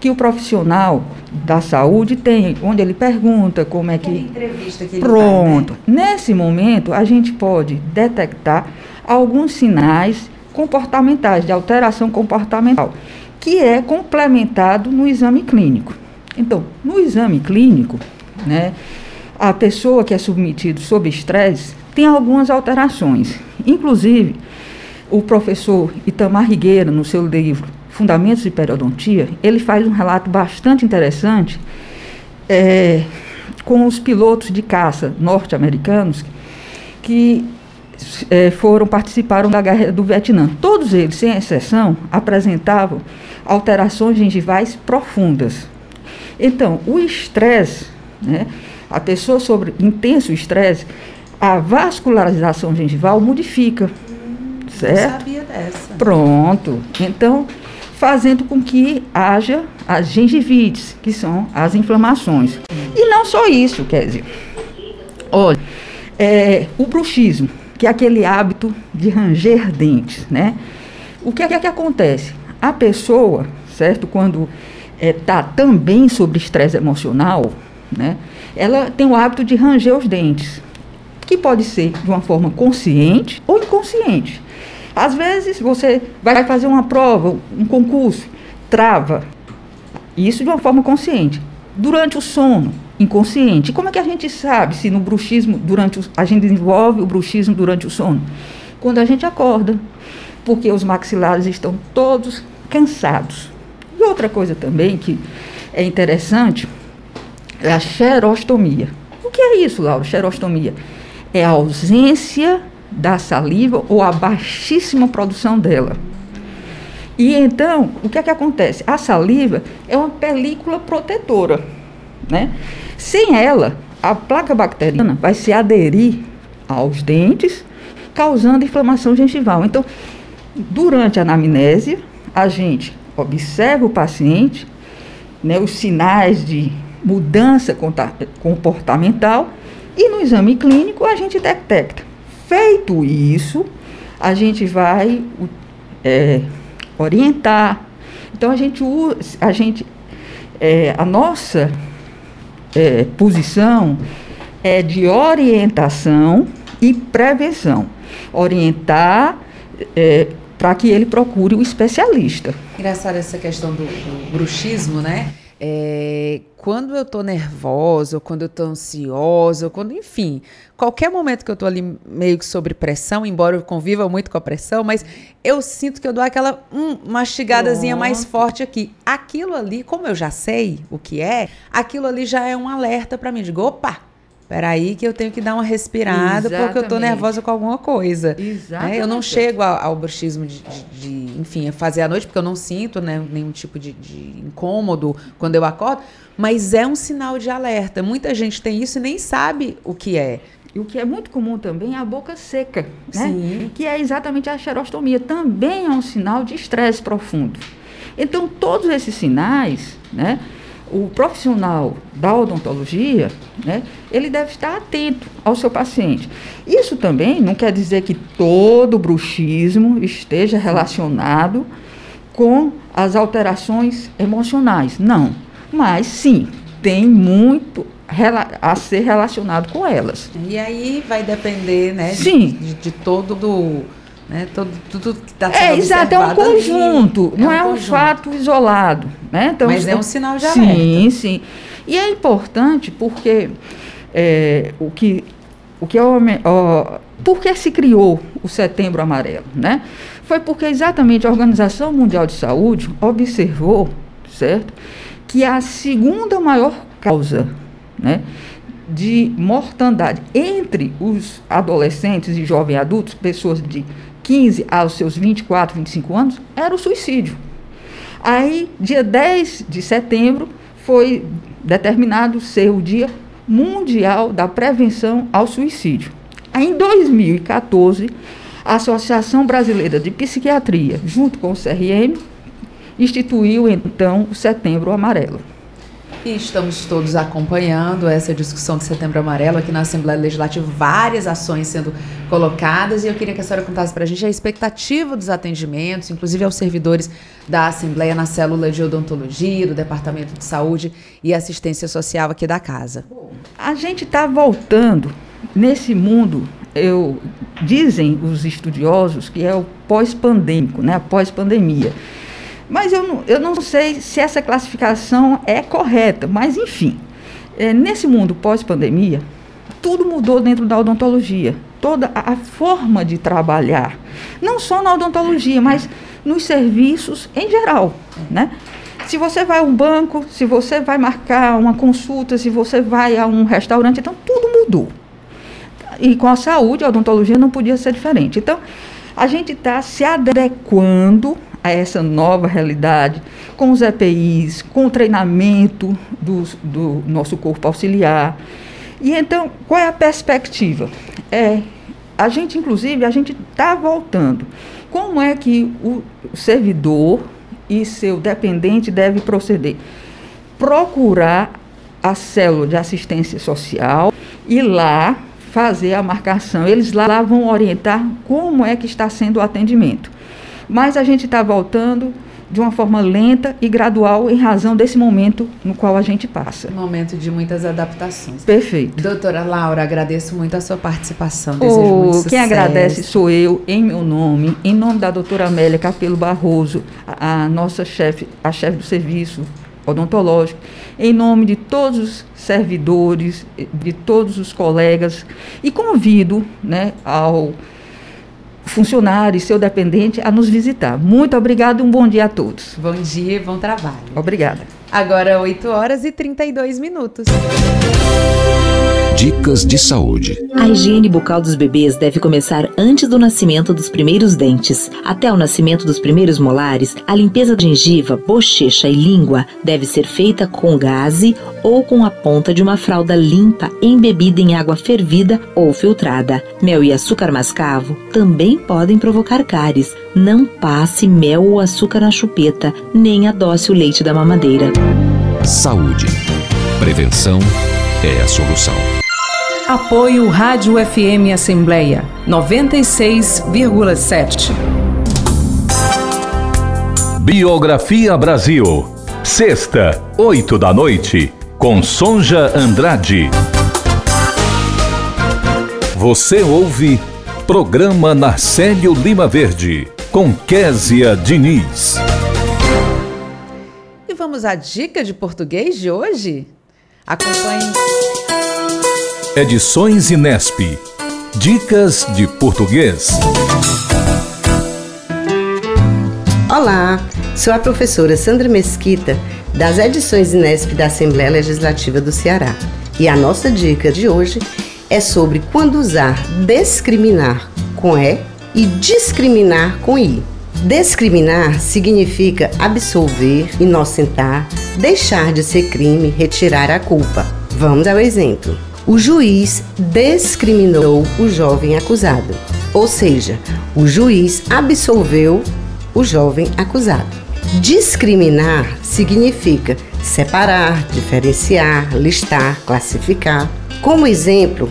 Speaker 7: que o profissional da saúde tem, onde ele pergunta como é que.
Speaker 2: entrevista que ele
Speaker 7: Pronto. Faz, né? Nesse momento, a gente pode detectar alguns sinais comportamentais, de alteração comportamental, que é complementado no exame clínico. Então, no exame clínico, né, a pessoa que é submetida sob estresse tem algumas alterações. Inclusive, o professor Itamar Rigueira, no seu livro Fundamentos de Periodontia, ele faz um relato bastante interessante é, com os pilotos de caça norte-americanos que é, foram participaram da guerra do Vietnã. Todos eles, sem exceção, apresentavam alterações gengivais profundas. Então, o estresse, né, a pessoa sobre intenso estresse, a vascularização gengival modifica. Certo?
Speaker 2: Não sabia dessa.
Speaker 7: Pronto. Então, fazendo com que haja as gengivites, que são as inflamações. E não só isso, dizer, olha, é, o bruxismo, que é aquele hábito de ranger dentes, né? O que é que, é que acontece? A pessoa, certo, quando está é, também sob estresse emocional, né? Ela tem o hábito de ranger os dentes, que pode ser de uma forma consciente ou inconsciente. Às vezes você vai fazer uma prova, um concurso, trava. Isso de uma forma consciente. Durante o sono, inconsciente. Como é que a gente sabe se no bruxismo, durante o, a gente desenvolve o bruxismo durante o sono? Quando a gente acorda, porque os maxilares estão todos cansados. E outra coisa também que é interessante é a xerostomia. O que é isso, Laura? Xerostomia é a ausência da saliva ou a baixíssima produção dela. E então, o que é que acontece? A saliva é uma película protetora, né? Sem ela, a placa bacteriana vai se aderir aos dentes, causando inflamação gengival. Então, durante a anamnésia, a gente observa o paciente, né, os sinais de mudança comportamental e no exame clínico a gente detecta Feito isso, a gente vai é, orientar. Então a gente a gente é, a nossa é, posição é de orientação e prevenção. Orientar é, para que ele procure o especialista.
Speaker 2: Engraçada essa questão do, do bruxismo, né? Quando eu tô nervosa, ou quando eu tô ansiosa, ou quando, enfim, qualquer momento que eu tô ali meio que sobre pressão, embora eu conviva muito com a pressão, mas eu sinto que eu dou aquela hum, mastigadazinha Pronto. mais forte aqui. Aquilo ali, como eu já sei o que é, aquilo ali já é um alerta para mim. Digo, opa, Peraí que eu tenho que dar uma respirada Exatamente. porque eu estou nervosa com alguma coisa. Né? Eu não chego ao, ao bruxismo de, de, de, enfim, fazer à noite, porque eu não sinto né, nenhum tipo de, de, incômodo quando eu acordo, mas é um sinal de alerta. Muita gente tem isso e nem sabe o que é.
Speaker 7: E o que é muito comum também é a boca seca, né? Sim. que é exatamente a xerostomia. Também é um sinal de estresse profundo. Então, todos esses sinais, né? O profissional da odontologia, né, ele deve estar atento ao seu paciente. Isso também não quer dizer que todo bruxismo esteja relacionado com as alterações emocionais. Não. Mas sim, tem muito a ser relacionado com elas.
Speaker 2: E aí vai depender, né?
Speaker 7: Sim.
Speaker 2: De, de todo do né? Todo, tudo que está
Speaker 7: sendo É, exato, é um conjunto, ali, não é, um, é um fato isolado. Né?
Speaker 2: Então, Mas é um sinal de
Speaker 7: alerta. Sim, sim. E é importante porque é, o que, o que é o, por que se criou o Setembro Amarelo? Né? Foi porque exatamente a Organização Mundial de Saúde observou, certo, que a segunda maior causa né, de mortandade entre os adolescentes e jovens adultos, pessoas de 15 aos seus 24, 25 anos, era o suicídio. Aí, dia 10 de setembro, foi determinado ser o Dia Mundial da Prevenção ao Suicídio. Aí, em 2014, a Associação Brasileira de Psiquiatria, junto com o CRM, instituiu então o Setembro Amarelo.
Speaker 2: E estamos todos acompanhando essa discussão de Setembro Amarelo aqui na Assembleia Legislativa, várias ações sendo colocadas e eu queria que a senhora contasse para a gente a expectativa dos atendimentos, inclusive aos servidores da Assembleia na célula de odontologia, do Departamento de Saúde e Assistência Social aqui da casa.
Speaker 7: A gente está voltando nesse mundo, eu, dizem os estudiosos que é o pós-pandêmico, né, pós-pandemia. Mas eu não, eu não sei se essa classificação é correta, mas enfim, é, nesse mundo pós-pandemia, tudo mudou dentro da odontologia. Toda a, forma de trabalhar, não só na odontologia, mas nos serviços em geral, né? Se você vai a um banco, se você vai marcar uma consulta, se você vai a um restaurante, então tudo mudou. E com a saúde, a odontologia não podia ser diferente. Então, a gente está se adequando a essa nova realidade, com os EPIs, com o treinamento do, do nosso corpo auxiliar. E então, qual é a perspectiva? É, a gente, inclusive, a gente está voltando. Como é que o servidor e seu dependente deve proceder? Procurar a célula de assistência social e lá fazer a marcação. Eles lá vão orientar como é que está sendo o atendimento. Mas a gente está voltando de uma forma lenta e gradual em razão desse momento no qual a gente passa.
Speaker 2: Momento de muitas adaptações.
Speaker 7: Perfeito.
Speaker 2: Doutora Laura, agradeço muito a sua participação. Desejo oh, muito sucesso.
Speaker 7: Quem agradece sou eu, em meu nome, em nome da doutora Amélia Capelo Barroso, a, a nossa chefe, a chefe do serviço odontológico, em nome de todos os servidores, de todos os colegas, e convido né, ao funcionário e seu dependente a nos visitar. Muito obrigado e um bom dia a todos.
Speaker 2: Bom dia e bom trabalho.
Speaker 7: Obrigada.
Speaker 2: Agora 8 horas e 32 minutos.
Speaker 1: Dicas de saúde.
Speaker 8: A higiene bucal dos bebês deve começar antes do nascimento dos primeiros dentes. Até o nascimento dos primeiros molares, a limpeza da gengiva, bochecha e língua deve ser feita com gaze ou com a ponta de uma fralda limpa embebida em água fervida ou filtrada. Mel e açúcar mascavo também podem provocar cáries. Não passe mel ou açúcar na chupeta, nem adoce o leite da mamadeira.
Speaker 1: Saúde. Prevenção é a solução.
Speaker 6: Apoio Rádio FM Assembleia 96,7.
Speaker 1: Biografia Brasil. Sexta, oito da noite, com Sonja Andrade. Você ouve Programa Narcélio Lima Verde, com Késia Diniz.
Speaker 2: E vamos à dica de português de hoje? Acompanhe.
Speaker 1: Edições Inesp. Dicas de português.
Speaker 9: Olá, sou a professora Sandra Mesquita, das edições Inesp da Assembleia Legislativa do Ceará. E a nossa dica de hoje é sobre quando usar discriminar com E e discriminar com I. Discriminar significa absolver, inocentar, deixar de ser crime, retirar a culpa. Vamos ao exemplo. O juiz discriminou o jovem acusado, ou seja, o juiz absolveu o jovem acusado. Discriminar significa separar, diferenciar, listar, classificar. Como exemplo,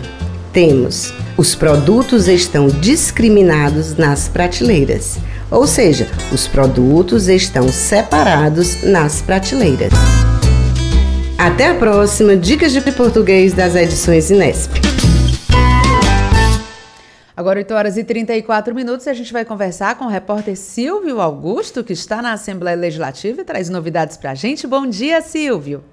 Speaker 9: temos os produtos estão discriminados nas prateleiras, ou seja, os produtos estão separados nas prateleiras. Até a próxima Dicas de Português das edições Inesp.
Speaker 2: Agora 8 horas e 34 minutos e a gente vai conversar com o repórter Silvio Augusto, que está na Assembleia Legislativa e traz novidades para a gente. Bom dia, Silvio.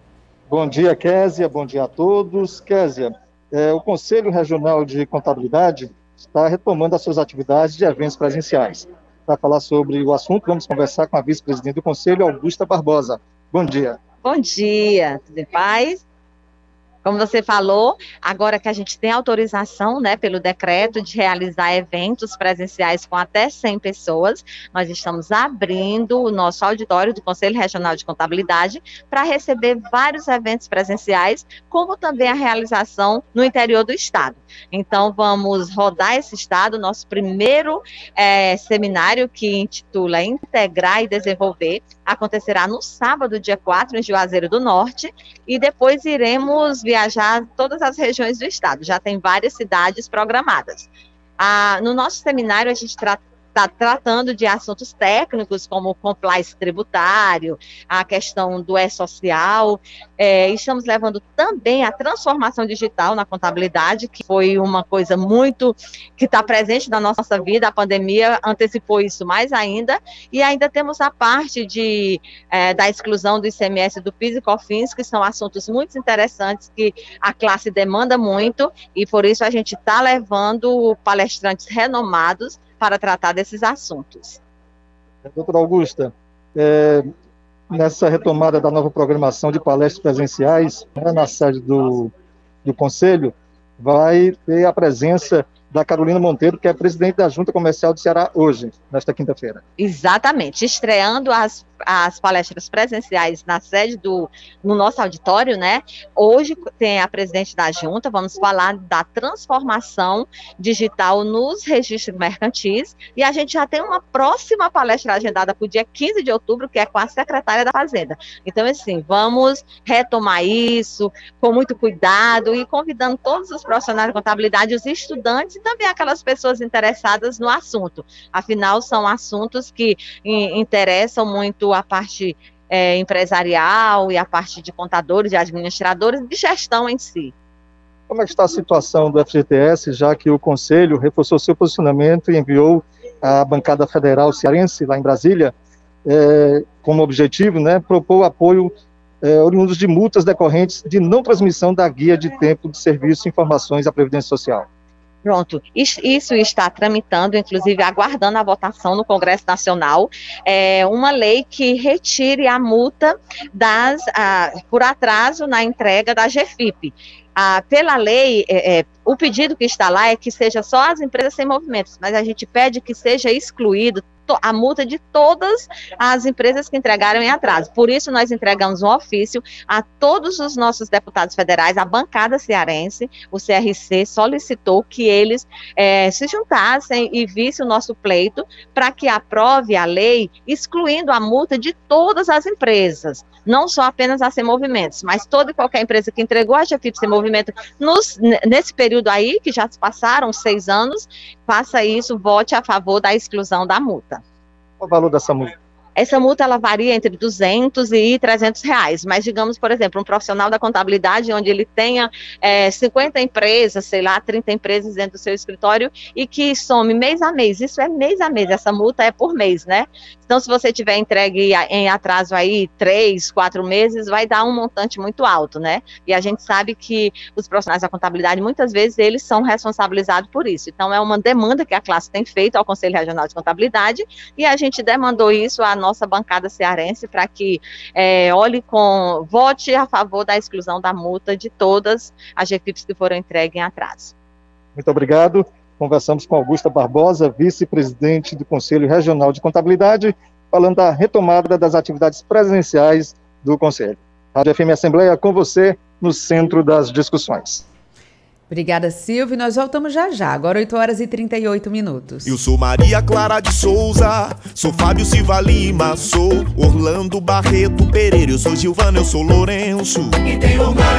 Speaker 10: Bom dia, Késia. Bom dia a todos. Késia, é, o Conselho Regional de Contabilidade está retomando as suas atividades de eventos presenciais. Para falar sobre o assunto, vamos conversar com a vice-presidente do Conselho, Augusta Barbosa. Bom dia.
Speaker 11: Bom dia, tudo em paz? Como você falou, agora que a gente tem autorização, né, pelo decreto de realizar eventos presenciais com até 100 pessoas, nós estamos abrindo o nosso auditório do Conselho Regional de Contabilidade para receber vários eventos presenciais, como também a realização no interior do estado. Então, vamos rodar esse estado, nosso primeiro é, seminário que intitula Integrar e Desenvolver, acontecerá no sábado, dia 4, em Juazeiro do Norte, e depois iremos viajar todas as regiões do estado. Já tem várias cidades programadas. Ah, no nosso seminário, a gente trata está tratando de assuntos técnicos como o compliance tributário, a questão do e-social. É, estamos levando também a transformação digital na contabilidade, que foi uma coisa muito que está presente na nossa vida. A pandemia antecipou isso mais ainda. E ainda temos a parte de, é, da exclusão do ICMS do PIS e COFINS, que são assuntos muito interessantes que a classe demanda muito, e por isso a gente está levando palestrantes renomados para tratar desses assuntos.
Speaker 10: Doutora Augusta, é, nessa retomada da nova programação de palestras presenciais né, na sede do, do Conselho, vai ter a presença da Carolina Monteiro, que é presidente da Junta Comercial do Ceará hoje, nesta quinta-feira.
Speaker 11: Exatamente, estreando as, as palestras presenciais na sede do no nosso auditório, né? Hoje tem a presidente da Junta, vamos falar da transformação digital nos registros mercantis, e a gente já tem uma próxima palestra agendada para o dia 15 de outubro, que é com a secretária da Fazenda. Então, assim, vamos retomar isso com muito cuidado e convidando todos os profissionais de contabilidade, os estudantes também aquelas pessoas interessadas no assunto. Afinal, são assuntos que interessam muito a parte é, empresarial e a parte de contadores, de administradores, de gestão em si.
Speaker 10: Como é está a situação do FGTS, já que o Conselho reforçou seu posicionamento e enviou à bancada federal cearense, lá em Brasília, é, como objetivo, né, propor apoio é, oriundos de multas decorrentes de não transmissão da guia de tempo de serviço e informações à Previdência Social.
Speaker 11: Pronto, isso está tramitando, inclusive aguardando a votação no Congresso Nacional, é, uma lei que retire a multa das, a, por atraso na entrega da GFIP. Pela lei, é, é, o pedido que está lá é que seja só as empresas sem movimentos, mas a gente pede que seja excluído a multa de todas as empresas que entregaram em atraso. Por isso, nós entregamos um ofício a todos os nossos deputados federais, a bancada cearense, o CRC solicitou que eles é, se juntassem e vissem o nosso pleito para que aprove a lei, excluindo a multa de todas as empresas, não só apenas a Sem Movimentos, mas toda e qualquer empresa que entregou a GFIP Sem Movimento nos, nesse período aí, que já se passaram seis anos, faça isso, vote a favor da exclusão da multa.
Speaker 10: Qual o valor dessa multa?
Speaker 11: Essa multa ela varia entre 200 e 300 reais, mas digamos, por exemplo, um profissional da contabilidade onde ele tenha é, 50 empresas, sei lá, 30 empresas dentro do seu escritório e que some mês a mês, isso é mês a mês, essa multa é por mês, né? Então, se você tiver entregue em atraso aí três, quatro meses, vai dar um montante muito alto, né? E a gente sabe que os profissionais da contabilidade, muitas vezes, eles são responsabilizados por isso. Então, é uma demanda que a classe tem feito ao Conselho Regional de Contabilidade e a gente demandou isso à nossa bancada cearense para que é, olhe com, vote a favor da exclusão da multa de todas as GFIPs que foram entregues em atraso.
Speaker 10: Muito obrigado. Conversamos com Augusta Barbosa, vice-presidente do Conselho Regional de Contabilidade, falando da retomada das atividades presenciais do Conselho. Rádio FM Assembleia com você no centro das discussões.
Speaker 2: Obrigada, Silvio. Nós voltamos já já, agora 8 horas e 38 minutos.
Speaker 12: Eu sou Maria Clara de Souza, sou Fábio Silva Lima, sou Orlando Barreto Pereira, eu sou Gilvana, eu sou Lourenço.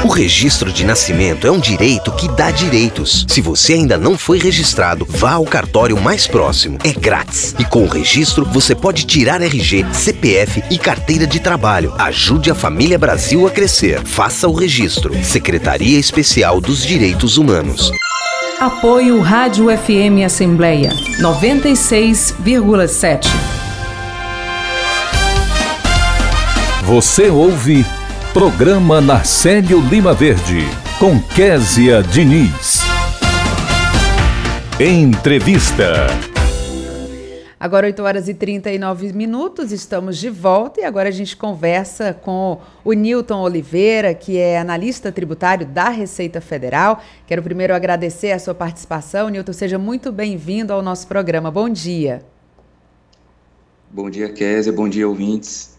Speaker 13: O registro de nascimento é um direito que dá direitos. Se você ainda não foi registrado, vá ao cartório mais próximo. É grátis. E com o registro, você pode tirar RG, CPF e carteira de trabalho. Ajude a família Brasil a crescer. Faça o registro. Secretaria Especial dos Direitos Humanos humanos.
Speaker 6: Apoio Rádio FM Assembleia 96,7.
Speaker 1: Você ouve Programa Narcélio Lima Verde com Késia Diniz. Entrevista.
Speaker 2: Agora 8 horas e 39 minutos, estamos de volta e agora a gente conversa com o Newton Oliveira, que é analista tributário da Receita Federal. Quero primeiro agradecer a sua participação. Newton, seja muito bem-vindo ao nosso programa. Bom dia.
Speaker 14: Bom dia, Kézia. Bom dia, ouvintes.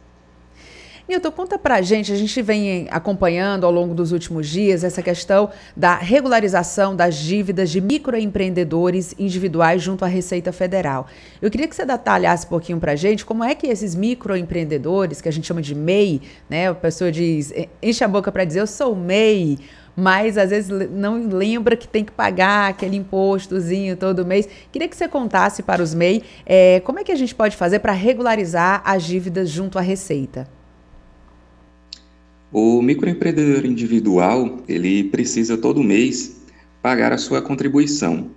Speaker 2: Nilton, conta pra gente, a gente vem acompanhando ao longo dos últimos dias essa questão da regularização das dívidas de microempreendedores individuais junto à Receita Federal. Eu queria que você detalhasse um pouquinho pra gente como é que esses microempreendedores, que a gente chama de MEI, né, a pessoa diz, enche a boca para dizer eu sou MEI, mas às vezes não lembra que tem que pagar aquele impostozinho todo mês. Queria que você contasse para os MEI é, como é que a gente pode fazer para regularizar as dívidas junto à Receita.
Speaker 14: O microempreendedor individual, ele precisa todo mês pagar a sua contribuição,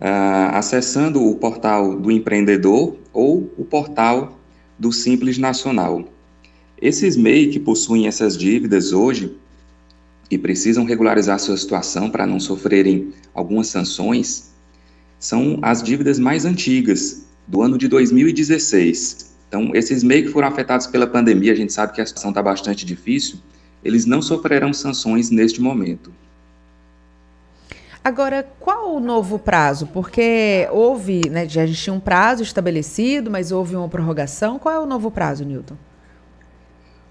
Speaker 14: uh, acessando o portal do empreendedor ou o portal do Simples Nacional. Esses MEI que possuem essas dívidas hoje e precisam regularizar sua situação para não sofrerem algumas sanções, são as dívidas mais antigas, do ano de 2016. Então, esses MEI que foram afetados pela pandemia, a gente sabe que a situação está bastante difícil, eles não sofrerão sanções neste momento.
Speaker 2: Agora, qual o novo prazo? Porque houve, né, já existia um prazo estabelecido, mas houve uma prorrogação. Qual é o novo prazo, Newton?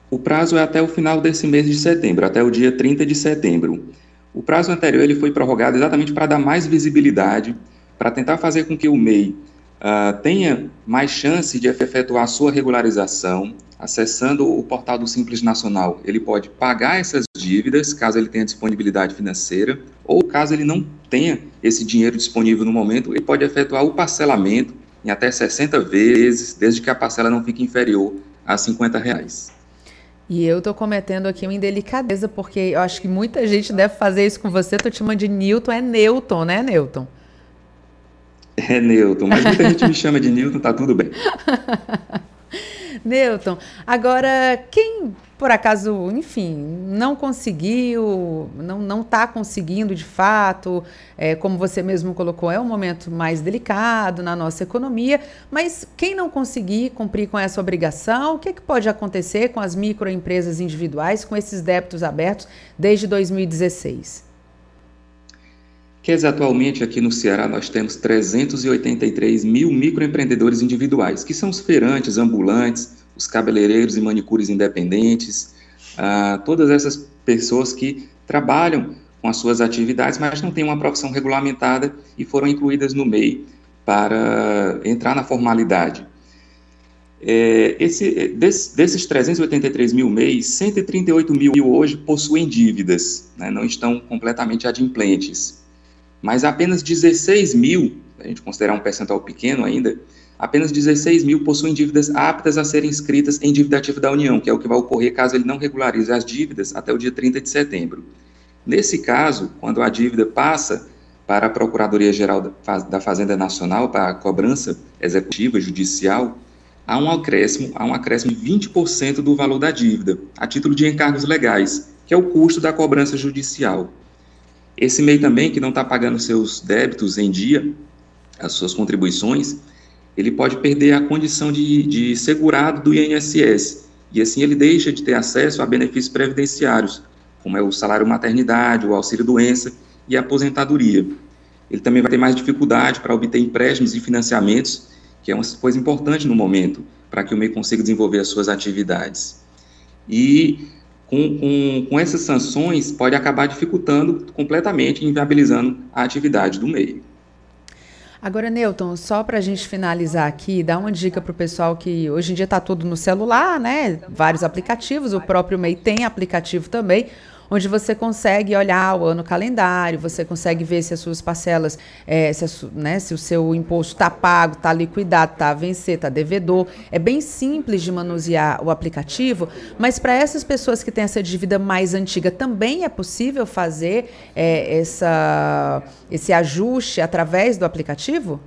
Speaker 14: O prazo é até o final desse mês de setembro, até o dia 30 de setembro. O prazo anterior ele foi prorrogado exatamente para dar mais visibilidade, para tentar fazer com que o MEI uh, tenha mais chance de efetuar sua regularização acessando o portal do Simples Nacional. Ele pode pagar essas dívidas, caso ele tenha disponibilidade financeira, ou caso ele não tenha esse dinheiro disponível no momento, ele pode efetuar o parcelamento em até 60 vezes, desde que a parcela não fique inferior a 50 reais.
Speaker 2: E eu tô cometendo aqui uma indelicadeza, porque eu acho que muita gente deve fazer isso com você. Tô te chamando de Newton, é Newton, né, Newton?
Speaker 14: É Newton, mas muita gente me chama de Newton, tá tudo bem.
Speaker 2: Newton, agora quem por acaso, enfim, não conseguiu, não não está conseguindo de fato, é, como você mesmo colocou, é um momento mais delicado na nossa economia, mas quem não conseguir cumprir com essa obrigação, o que, é que pode acontecer com as microempresas individuais com esses débitos abertos desde 2016?
Speaker 14: Quer dizer, atualmente aqui no Ceará nós temos 383 mil microempreendedores individuais, que são os feirantes, ambulantes, os cabeleireiros e manicures independentes, ah, todas essas pessoas que trabalham com as suas atividades, mas não têm uma profissão regulamentada e foram incluídas no MEI para entrar na formalidade. É, esse, desse, desses 383 mil MEIs, 138 mil hoje possuem dívidas, né, não estão completamente adimplentes mas apenas 16 mil, a gente considerar um percentual pequeno ainda, apenas 16 mil possuem dívidas aptas a serem inscritas em dívida ativa da União, que é o que vai ocorrer caso ele não regularize as dívidas até o dia 30 de setembro. Nesse caso, quando a dívida passa para a Procuradoria-Geral da Fazenda Nacional, para a cobrança executiva judicial, há um acréscimo, há um acréscimo de 20% do valor da dívida, a título de encargos legais, que é o custo da cobrança judicial. Esse MEI também, que não está pagando seus débitos em dia, as suas contribuições, ele pode perder a condição de, de segurado do INSS, e assim ele deixa de ter acesso a benefícios previdenciários, como é o salário maternidade, o auxílio doença e a aposentadoria. Ele também vai ter mais dificuldade para obter empréstimos e financiamentos, que é uma coisa importante no momento, para que o MEI consiga desenvolver as suas atividades. E com, com, com essas sanções, pode acabar dificultando completamente, inviabilizando a atividade do MEI.
Speaker 2: Agora, Newton, só para a gente finalizar aqui, dá uma dica para o pessoal que hoje em dia está tudo no celular, né? Vários aplicativos, o próprio MEI tem aplicativo também onde você consegue olhar o ano calendário, você consegue ver se as suas parcelas, é, se, né, se o seu imposto está pago, está liquidado, está a vencer, está devedor. É bem simples de manusear o aplicativo, mas para essas pessoas que têm essa dívida mais antiga, também é possível fazer é, essa, esse ajuste através do aplicativo?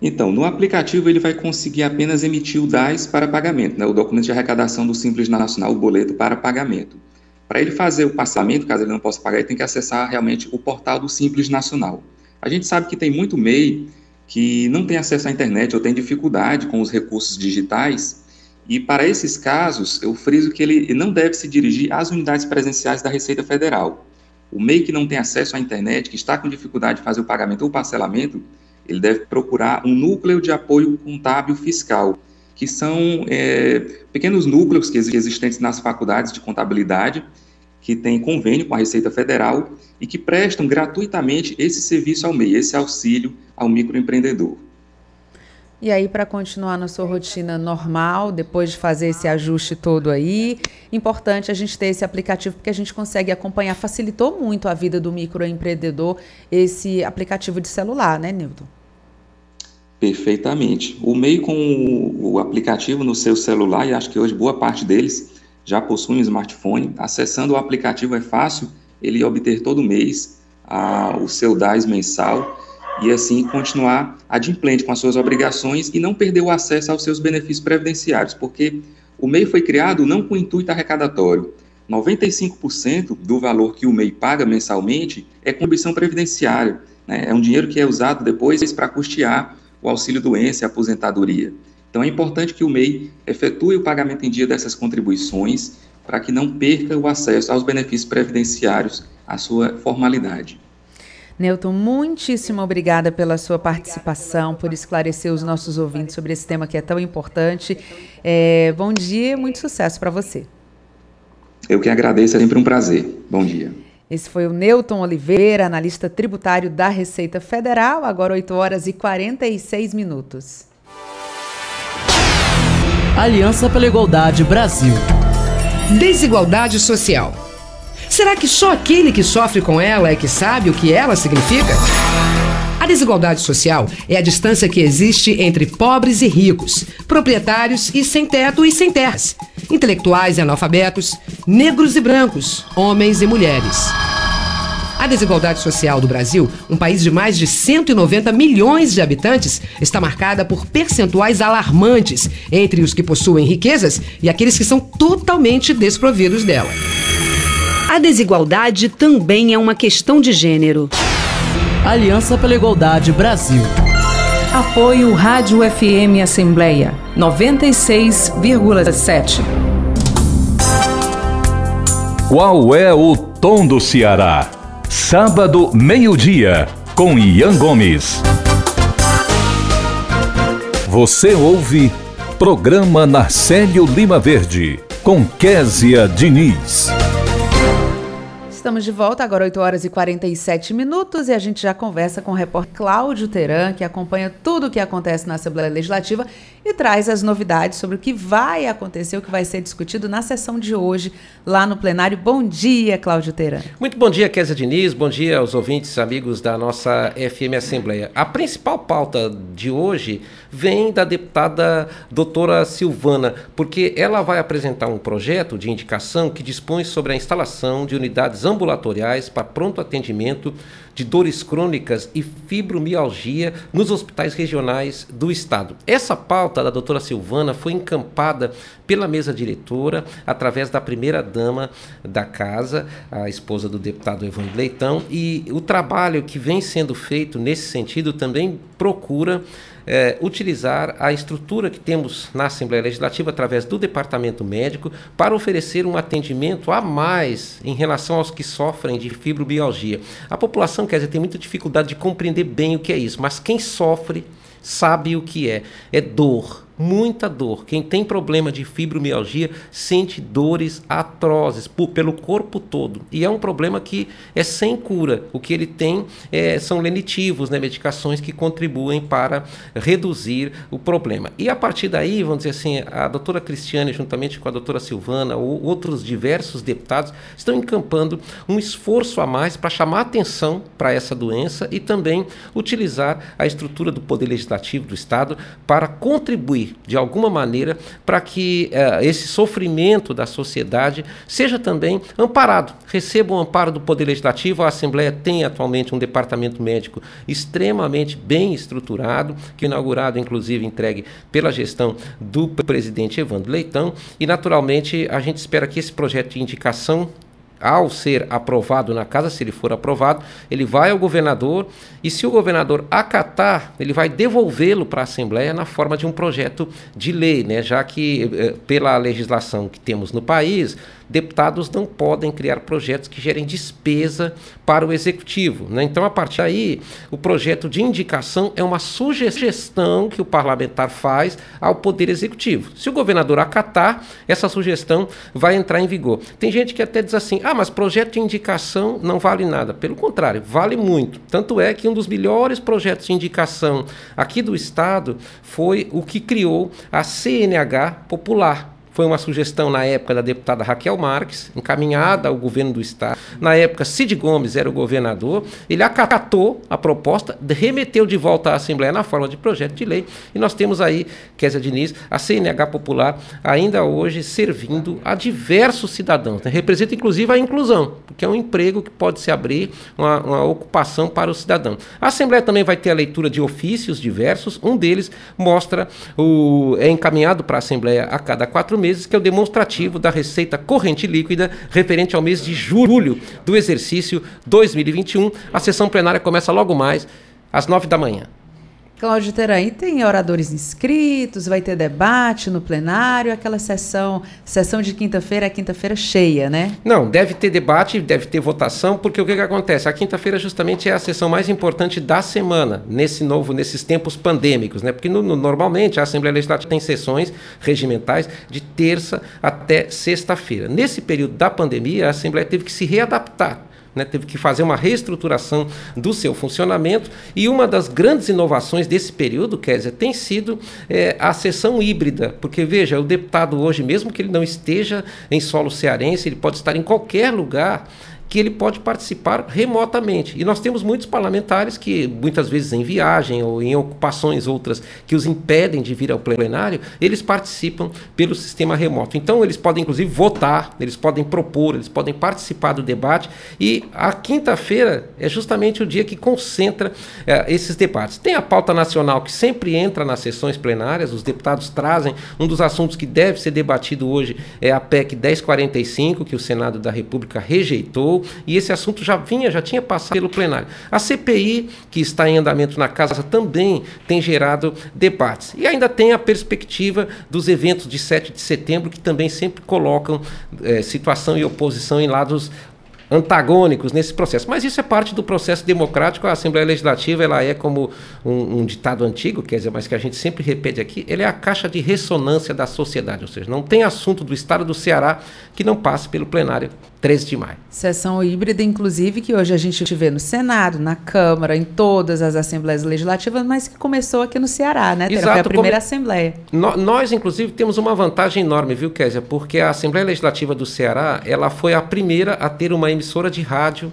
Speaker 14: Então, no aplicativo ele vai conseguir apenas emitir o DAS para pagamento, né, o documento de arrecadação do Simples Nacional, o boleto para pagamento. Para ele fazer o passamento, caso ele não possa pagar, ele tem que acessar realmente o portal do Simples Nacional. A gente sabe que tem muito MEI que não tem acesso à internet ou tem dificuldade com os recursos digitais, e para esses casos, eu friso que ele não deve se dirigir às unidades presenciais da Receita Federal. O MEI que não tem acesso à internet, que está com dificuldade de fazer o pagamento ou parcelamento, ele deve procurar um núcleo de apoio contábil fiscal, que são é, pequenos núcleos que existentes nas faculdades de contabilidade que têm convênio com a Receita Federal e que prestam gratuitamente esse serviço ao MEI, esse auxílio ao microempreendedor.
Speaker 2: E aí, para continuar na sua rotina normal, depois de fazer esse ajuste todo aí, importante a gente ter esse aplicativo, porque a gente consegue acompanhar, facilitou muito a vida do microempreendedor, esse aplicativo de celular, né, Nilton?
Speaker 14: Perfeitamente. O MEI com o aplicativo no seu celular, e acho que hoje boa parte deles já possui um smartphone. Acessando o aplicativo é fácil ele obter todo mês a, o seu DAS mensal e assim continuar adimplente com as suas obrigações e não perder o acesso aos seus benefícios previdenciários, porque o MEI foi criado não com intuito arrecadatório. 95% do valor que o MEI paga mensalmente é contribuição previdenciária. Né? É um dinheiro que é usado depois para custear o auxílio doença e a aposentadoria. Então é importante que o MEI efetue o pagamento em dia dessas contribuições para que não perca o acesso aos benefícios previdenciários, à sua formalidade.
Speaker 2: Newton, muitíssimo obrigada pela sua participação, por esclarecer os nossos ouvintes sobre esse tema que é tão importante. É, bom dia, muito sucesso para você.
Speaker 14: Eu que agradeço, é sempre um prazer. Bom dia.
Speaker 2: Esse foi o Newton Oliveira, analista tributário da Receita Federal, agora 8 horas e 46 minutos.
Speaker 15: Aliança pela Igualdade Brasil.
Speaker 16: Desigualdade social. Será que só aquele que sofre com ela é que sabe o que ela significa? A desigualdade social é a distância que existe entre pobres e ricos, proprietários e sem teto e sem terras, intelectuais e analfabetos, negros e brancos, homens e mulheres. A desigualdade social do Brasil, um país de mais de 190 milhões de habitantes, está marcada por percentuais alarmantes entre os que possuem riquezas e aqueles que são totalmente desprovidos dela.
Speaker 17: A desigualdade também é uma questão de gênero.
Speaker 15: Aliança pela Igualdade Brasil.
Speaker 6: Apoio Rádio FM Assembleia 96,7.
Speaker 1: Qual é o tom do Ceará? Sábado, meio-dia, com Ian Gomes. Você ouve Programa Narcélio Lima Verde, com Késia Diniz.
Speaker 2: Estamos de volta, agora 8 horas e 47 minutos, e a gente já conversa com o repórter Cláudio Teran, que acompanha tudo o que acontece na Assembleia Legislativa e traz as novidades sobre o que vai acontecer, o que vai ser discutido na sessão de hoje, lá no plenário. Bom dia, Cláudio Teran.
Speaker 18: Muito bom dia, Kézia Diniz, bom dia aos ouvintes, amigos da nossa FM Assembleia. A principal pauta de hoje vem da deputada doutora Silvana, porque ela vai apresentar um projeto de indicação que dispõe sobre a instalação de unidades ambulatoriais para pronto atendimento de dores crônicas e fibromialgia nos hospitais regionais do estado. Essa pauta da doutora Silvana foi encampada pela mesa diretora através da primeira dama da casa, a esposa do deputado Evandro Leitão, e o trabalho que vem sendo feito nesse sentido também procura é, utilizar a estrutura que temos na Assembleia Legislativa através do Departamento Médico para oferecer um atendimento a mais em relação aos que sofrem de fibromialgia. A população, quer dizer, tem muita dificuldade de compreender bem o que é isso, mas quem sofre sabe o que é. É dor, muita dor. Quem tem problema de fibromialgia sente dores atrozes por, pelo corpo todo. E é um problema que é sem cura. O que ele tem é, são lenitivos, né, medicações que contribuem para reduzir o problema. E a partir daí, vamos dizer assim, a doutora Cristiane, juntamente com a doutora Silvana, ou outros diversos deputados, estão encampando um esforço a mais para chamar atenção para essa doença e também utilizar a estrutura do Poder Legislativo do Estado para contribuir de alguma maneira para que uh, esse sofrimento da sociedade seja também amparado, receba o um amparo do Poder Legislativo. A Assembleia tem atualmente um departamento médico extremamente bem estruturado, que é inaugurado, inclusive, entregue pela gestão do presidente Evandro Leitão, e naturalmente a gente espera que esse projeto de indicação ao ser aprovado na casa, se ele for aprovado, ele vai ao governador e se o governador acatar, ele vai devolvê-lo para a Assembleia na forma de um projeto de lei, né? já que eh, pela legislação que temos no país, deputados não podem criar projetos que gerem despesa para o executivo. Né? Então, a partir daí, o projeto de indicação é uma sugestão que o parlamentar faz ao Poder Executivo. Se o governador acatar, essa sugestão vai entrar em vigor. Tem gente que até diz assim: ah, mas projeto de indicação não vale nada. Pelo contrário, vale muito. Tanto é que um dos melhores projetos de indicação aqui do Estado foi o que criou a CNH Popular foi uma sugestão na época da deputada Raquel Marques, encaminhada ao governo do estado. Na época, Cid Gomes era o governador. Ele acatou a proposta, remeteu de volta à Assembleia na forma de projeto de lei. E nós temos aí, Kézia Diniz, a CNH Popular, ainda hoje servindo a diversos cidadãos. Né? Representa inclusive a inclusão, porque é um emprego que pode se abrir, uma, uma ocupação para o cidadão. A Assembleia também vai ter a leitura de ofícios diversos. Um deles mostra, o, é encaminhado para a Assembleia a cada quatro meses, que é o demonstrativo da receita corrente líquida referente ao mês de julho do exercício 2021. A sessão plenária começa logo mais às nove da manhã.
Speaker 2: Cláudio Teraí tem oradores inscritos, vai ter debate no plenário, aquela sessão, sessão de quinta-feira é quinta-feira cheia, né?
Speaker 18: Não, deve ter debate, deve ter votação, porque o que, que acontece? A quinta-feira justamente é a sessão mais importante da semana, nesse novo, nesses tempos pandêmicos, né? Porque no, no, normalmente a Assembleia Legislativa tem sessões regimentais de terça até sexta-feira. Nesse período da pandemia, a Assembleia teve que se readaptar né, teve que fazer uma reestruturação do seu funcionamento. E uma das grandes inovações desse período, Kézia, tem sido é, a sessão híbrida, porque veja, o deputado hoje, mesmo que ele não esteja em solo cearense, ele pode estar em qualquer lugar que ele pode participar remotamente. E nós temos muitos parlamentares que, muitas vezes em viagem ou em ocupações outras que os impedem de vir ao plenário, eles participam pelo sistema remoto. Então, eles podem, inclusive, votar, eles podem propor, eles podem participar do debate. E a quinta-feira é justamente o dia que concentra eh, esses debates. Tem a pauta nacional que sempre entra nas sessões plenárias, os deputados trazem. Um dos assuntos que deve ser debatido hoje é a PEC 1045, que o Senado da República rejeitou e esse assunto já vinha, já tinha passado pelo plenário. A CPI, que está em andamento na casa, também tem gerado debates. E ainda tem a perspectiva dos eventos de 7 de setembro, que também sempre colocam é, situação e oposição em lados antagônicos nesse processo. Mas isso é parte do processo democrático. A Assembleia Legislativa ela é como um, um, ditado antigo, quer dizer, mas que a gente sempre repete aqui, ele é a caixa de ressonância da sociedade, ou seja, não tem assunto do Estado do Ceará que não passe pelo plenário 13 de maio.
Speaker 2: Sessão híbrida, inclusive, que hoje a gente vê no Senado, na Câmara, em todas as Assembleias Legislativas, mas que começou aqui no Ceará, né?
Speaker 18: Exato,
Speaker 2: Foi a primeira
Speaker 18: como...
Speaker 2: Assembleia.
Speaker 18: No, nós, inclusive, temos uma vantagem enorme, viu, Késia? Porque a Assembleia Legislativa do Ceará, ela foi a primeira a ter uma emissora de rádio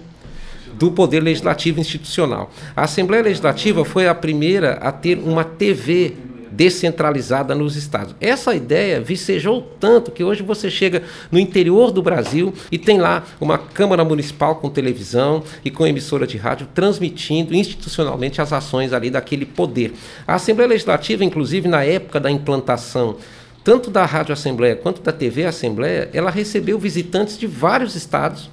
Speaker 18: do Poder Legislativo Institucional. A Assembleia Legislativa foi a primeira a ter uma TV descentralizada nos estados. Essa ideia vicejou tanto que hoje você chega no interior do Brasil e tem lá uma Câmara Municipal com televisão e com emissora de rádio transmitindo institucionalmente as ações ali daquele poder. A Assembleia Legislativa, inclusive na época da implantação tanto da Rádio Assembleia quanto da TV Assembleia, ela recebeu visitantes de vários estados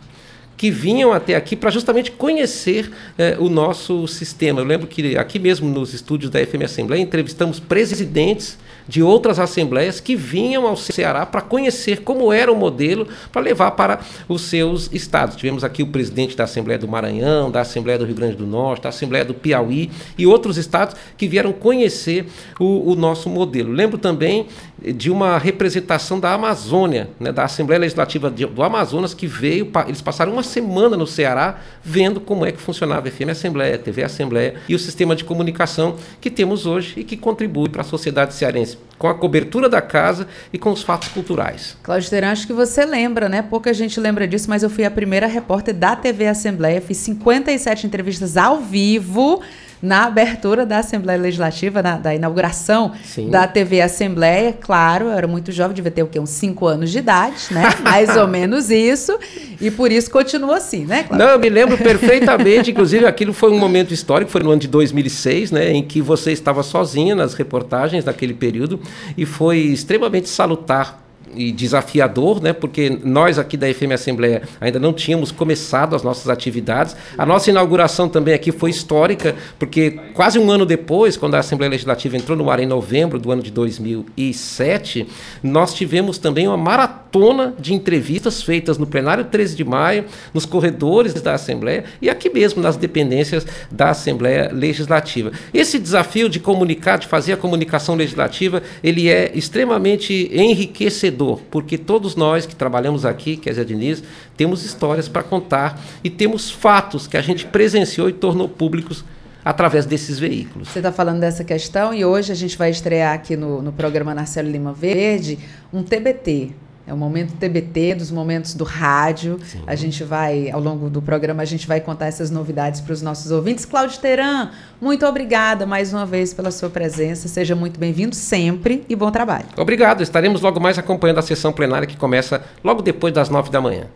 Speaker 18: que vinham até aqui para justamente conhecer eh, o nosso sistema. Eu lembro que aqui mesmo nos estúdios da FM Assembleia entrevistamos presidentes de outras assembleias que vinham ao Ceará para conhecer como era o modelo para levar para os seus estados. Tivemos aqui o presidente da Assembleia do Maranhão, da Assembleia do Rio Grande do Norte, da Assembleia do Piauí e outros estados que vieram conhecer o, o nosso modelo. Lembro também de uma representação da Amazônia, né, da Assembleia Legislativa do Amazonas, que veio, eles passaram uma semana no Ceará vendo como é que funcionava a FM Assembleia, TV Assembleia e o sistema de comunicação que temos hoje e que contribui para a sociedade cearense, com a cobertura da casa e com os fatos culturais.
Speaker 2: Cláudio Teran, acho que você lembra, né? Pouca gente lembra disso, mas eu fui a primeira repórter da TV Assembleia, fiz 57 entrevistas ao vivo na abertura da Assembleia Legislativa, na, da inauguração Sim. da TV Assembleia. Claro, eu era muito jovem, devia ter o quê? Uns 5 anos de idade, né? Mais ou menos isso. E por isso continua assim, né?
Speaker 18: Claro. Não, eu me lembro perfeitamente. Inclusive, aquilo foi um momento histórico, foi no ano de 2006, né? Em que você estava sozinha nas reportagens daquele período e foi extremamente salutar e desafiador, né? Porque nós aqui da FM Assembleia ainda não tínhamos começado as nossas atividades. A nossa inauguração também aqui foi histórica, porque quase um ano depois, quando a Assembleia Legislativa entrou no ar em novembro do ano de 2007, nós tivemos também uma maratona de entrevistas feitas no plenário 13 de maio, nos corredores da Assembleia e aqui mesmo nas dependências da Assembleia Legislativa. Esse desafio de comunicar, de fazer a comunicação legislativa, ele é extremamente enriquecedor porque todos nós que trabalhamos aqui, quer dizer, Diniz, temos histórias para contar e temos fatos que a gente presenciou e tornou públicos através desses veículos.
Speaker 2: Você está falando dessa questão e hoje a gente vai estrear aqui no, no programa Narcelo Lima Verde um TBT, é o momento TBT, dos momentos do rádio. Sim. A gente vai, ao longo do programa, a gente vai contar essas novidades para os nossos ouvintes. Cláudio Teran, muito obrigada mais uma vez pela sua presença. Seja muito bem-vindo sempre e bom trabalho.
Speaker 18: Obrigado. Estaremos logo mais acompanhando a sessão plenária que começa logo depois das nove da manhã.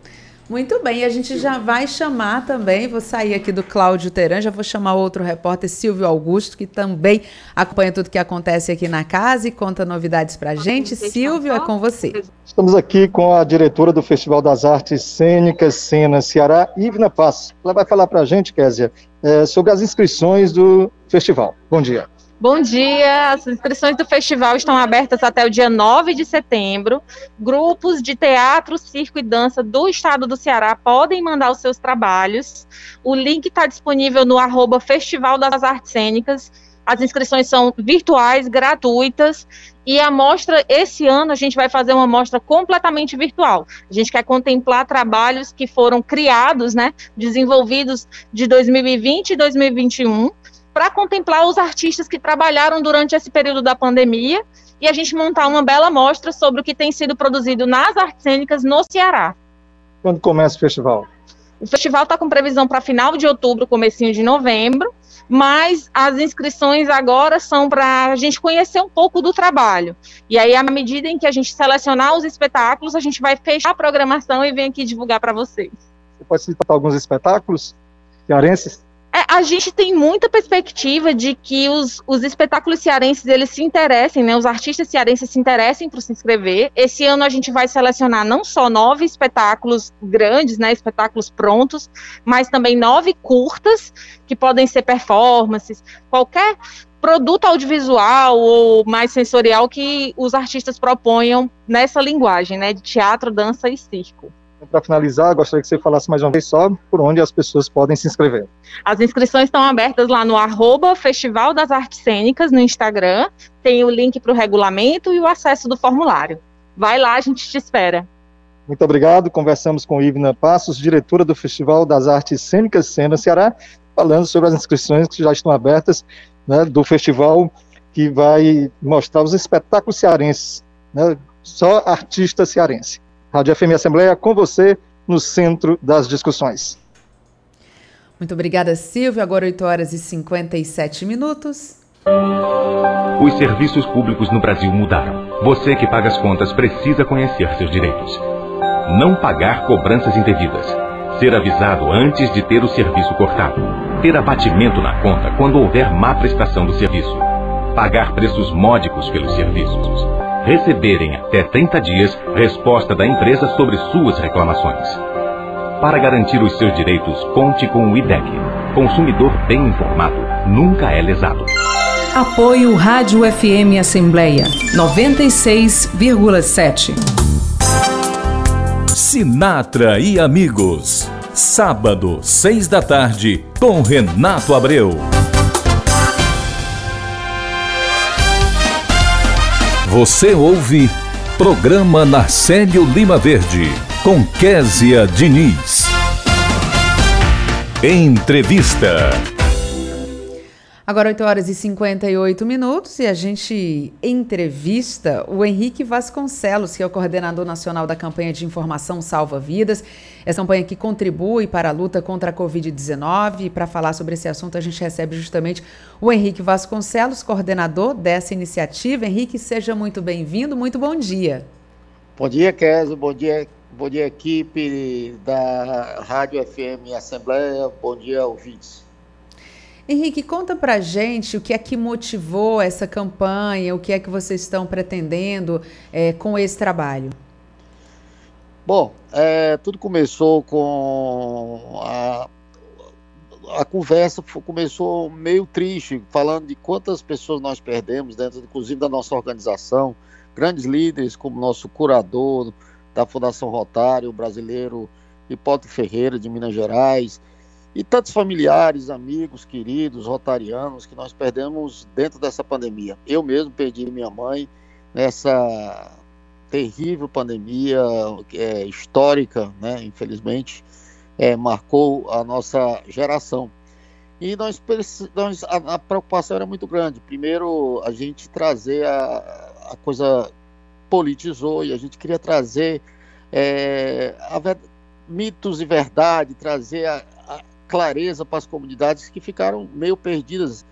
Speaker 2: Muito bem, a gente já vai chamar também, vou sair aqui do Cláudio Teran, já vou chamar outro repórter, Silvio Augusto, que também acompanha tudo que acontece aqui na casa e conta novidades para a gente. Silvio, é com você.
Speaker 10: Estamos aqui com a diretora do Festival das Artes Cênicas, Cena Ceará, Ivna Paz. Ela vai falar para a gente, Késia, é, sobre as inscrições do festival. Bom dia.
Speaker 19: Bom dia! As inscrições do festival estão abertas até o dia 9 de setembro. Grupos de teatro, circo e dança do estado do Ceará podem mandar os seus trabalhos. O link está disponível no arroba Festival das Artes Cênicas. As inscrições são virtuais, gratuitas, e a mostra, esse ano, a gente vai fazer uma mostra completamente virtual. A gente quer contemplar trabalhos que foram criados, né, desenvolvidos de 2020 e 2021, para contemplar os artistas que trabalharam durante esse período da pandemia e a gente montar uma bela mostra sobre o que tem sido produzido nas artes cênicas no Ceará.
Speaker 10: Quando começa o festival?
Speaker 19: O festival está com previsão para final de outubro, comecinho de novembro, mas as inscrições agora são para a gente conhecer um pouco do trabalho. E aí, à medida em que a gente selecionar os espetáculos, a gente vai fechar a programação e vem aqui divulgar para vocês.
Speaker 10: Você pode citar alguns espetáculos cearenses?
Speaker 19: É, a gente tem muita perspectiva de que os, os espetáculos cearenses eles se interessem, né? Os artistas cearenses se interessem por se inscrever. Esse ano a gente vai selecionar não só nove espetáculos grandes, né? Espetáculos prontos, mas também nove curtas que podem ser performances, qualquer produto audiovisual ou mais sensorial que os artistas proponham nessa linguagem, né? De teatro, dança e circo.
Speaker 10: Para finalizar, gostaria que você falasse mais uma vez só por onde as pessoas podem se inscrever.
Speaker 11: As inscrições estão abertas lá no arroba Festival das Artes Cênicas no Instagram. Tem o link para o regulamento e o acesso do formulário. Vai lá, a gente te espera.
Speaker 10: Muito obrigado. Conversamos com Ivna Passos, diretora do Festival das Artes Cênicas Cena Ceará, falando sobre as inscrições que já estão abertas né, do festival que vai mostrar os espetáculos cearenses, né, só artista cearense. Rádio FM Assembleia com você no centro das discussões.
Speaker 2: Muito obrigada, Silvio. Agora 8 horas e 57 minutos.
Speaker 20: Os serviços públicos no Brasil mudaram. Você que paga as contas precisa conhecer seus direitos. Não pagar cobranças indevidas. Ser avisado antes de ter o serviço cortado. Ter abatimento na conta quando houver má prestação do serviço. Pagar preços módicos pelos serviços. Receberem até 30 dias resposta da empresa sobre suas reclamações. Para garantir os seus direitos, conte com o IDEC. Consumidor bem informado nunca é lesado.
Speaker 6: Apoio Rádio FM Assembleia 96,7.
Speaker 1: Sinatra e amigos. Sábado, seis da tarde, com Renato Abreu. Você ouve Programa Narcélio Lima Verde, com Késia Diniz. Entrevista.
Speaker 2: Agora 8 horas e 58 minutos e a gente entrevista o Henrique Vasconcelos, que é o coordenador nacional da campanha de informação Salva Vidas. Essa campanha que contribui para a luta contra a Covid-19. E para falar sobre esse assunto, a gente recebe justamente o Henrique Vasconcelos, coordenador dessa iniciativa. Henrique, seja muito bem-vindo, muito bom dia.
Speaker 21: Bom dia, Kézio, bom dia, bom dia, equipe da Rádio FM Assembleia, bom dia, ouvintes.
Speaker 2: Henrique, conta pra gente o que é que motivou essa campanha, o que é que vocês estão pretendendo é, com esse trabalho.
Speaker 21: Bom, é, tudo começou com a, a conversa começou meio triste, falando de quantas pessoas nós perdemos dentro, inclusive da nossa organização, grandes líderes como nosso curador da Fundação Rotário brasileiro Hipólito Ferreira de Minas Gerais, e tantos familiares, amigos, queridos, rotarianos que nós perdemos dentro dessa pandemia. Eu mesmo perdi minha mãe nessa terrível pandemia é, histórica, né? Infelizmente, é, marcou a nossa geração. E nós, nós a, a, preocupação era muito grande. Primeiro, a gente trazer a, a coisa politizou e a gente queria trazer é, a, mitos e verdade, trazer a, clareza para as comunidades que ficaram meio perdidas.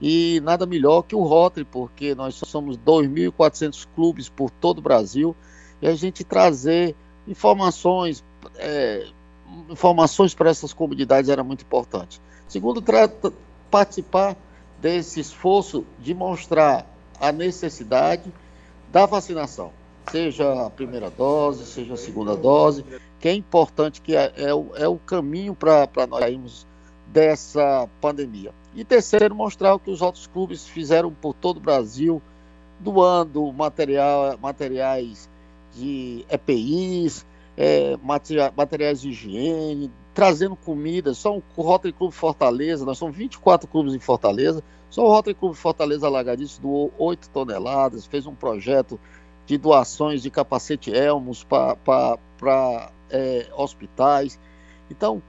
Speaker 21: E nada melhor que o Rotary, porque nós somos 2.400 clubes por todo o Brasil, e a gente trazer informações, é, informações para essas comunidades era muito importante. Segundo, participar desse esforço de mostrar a necessidade da vacinação, seja a primeira dose, seja a segunda dose, que é importante, que é, é, o, é o caminho para nós sairmos dessa pandemia. E terceiro, mostrar o que os outros clubes fizeram por todo o Brasil, doando material, materiais de EPIs, é, materiais de higiene, trazendo comida. Só o Rotary Clube Fortaleza, nós somos 24 clubes em Fortaleza, só o Rotary Clube Fortaleza Alagadiço doou 8 toneladas, fez um projeto de doações de capacete Elmos para é, hospitais. Então,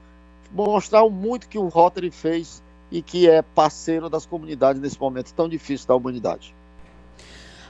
Speaker 21: mostrar o muito que o Rotary fez e que é parceiro das comunidades nesse momento tão difícil da humanidade.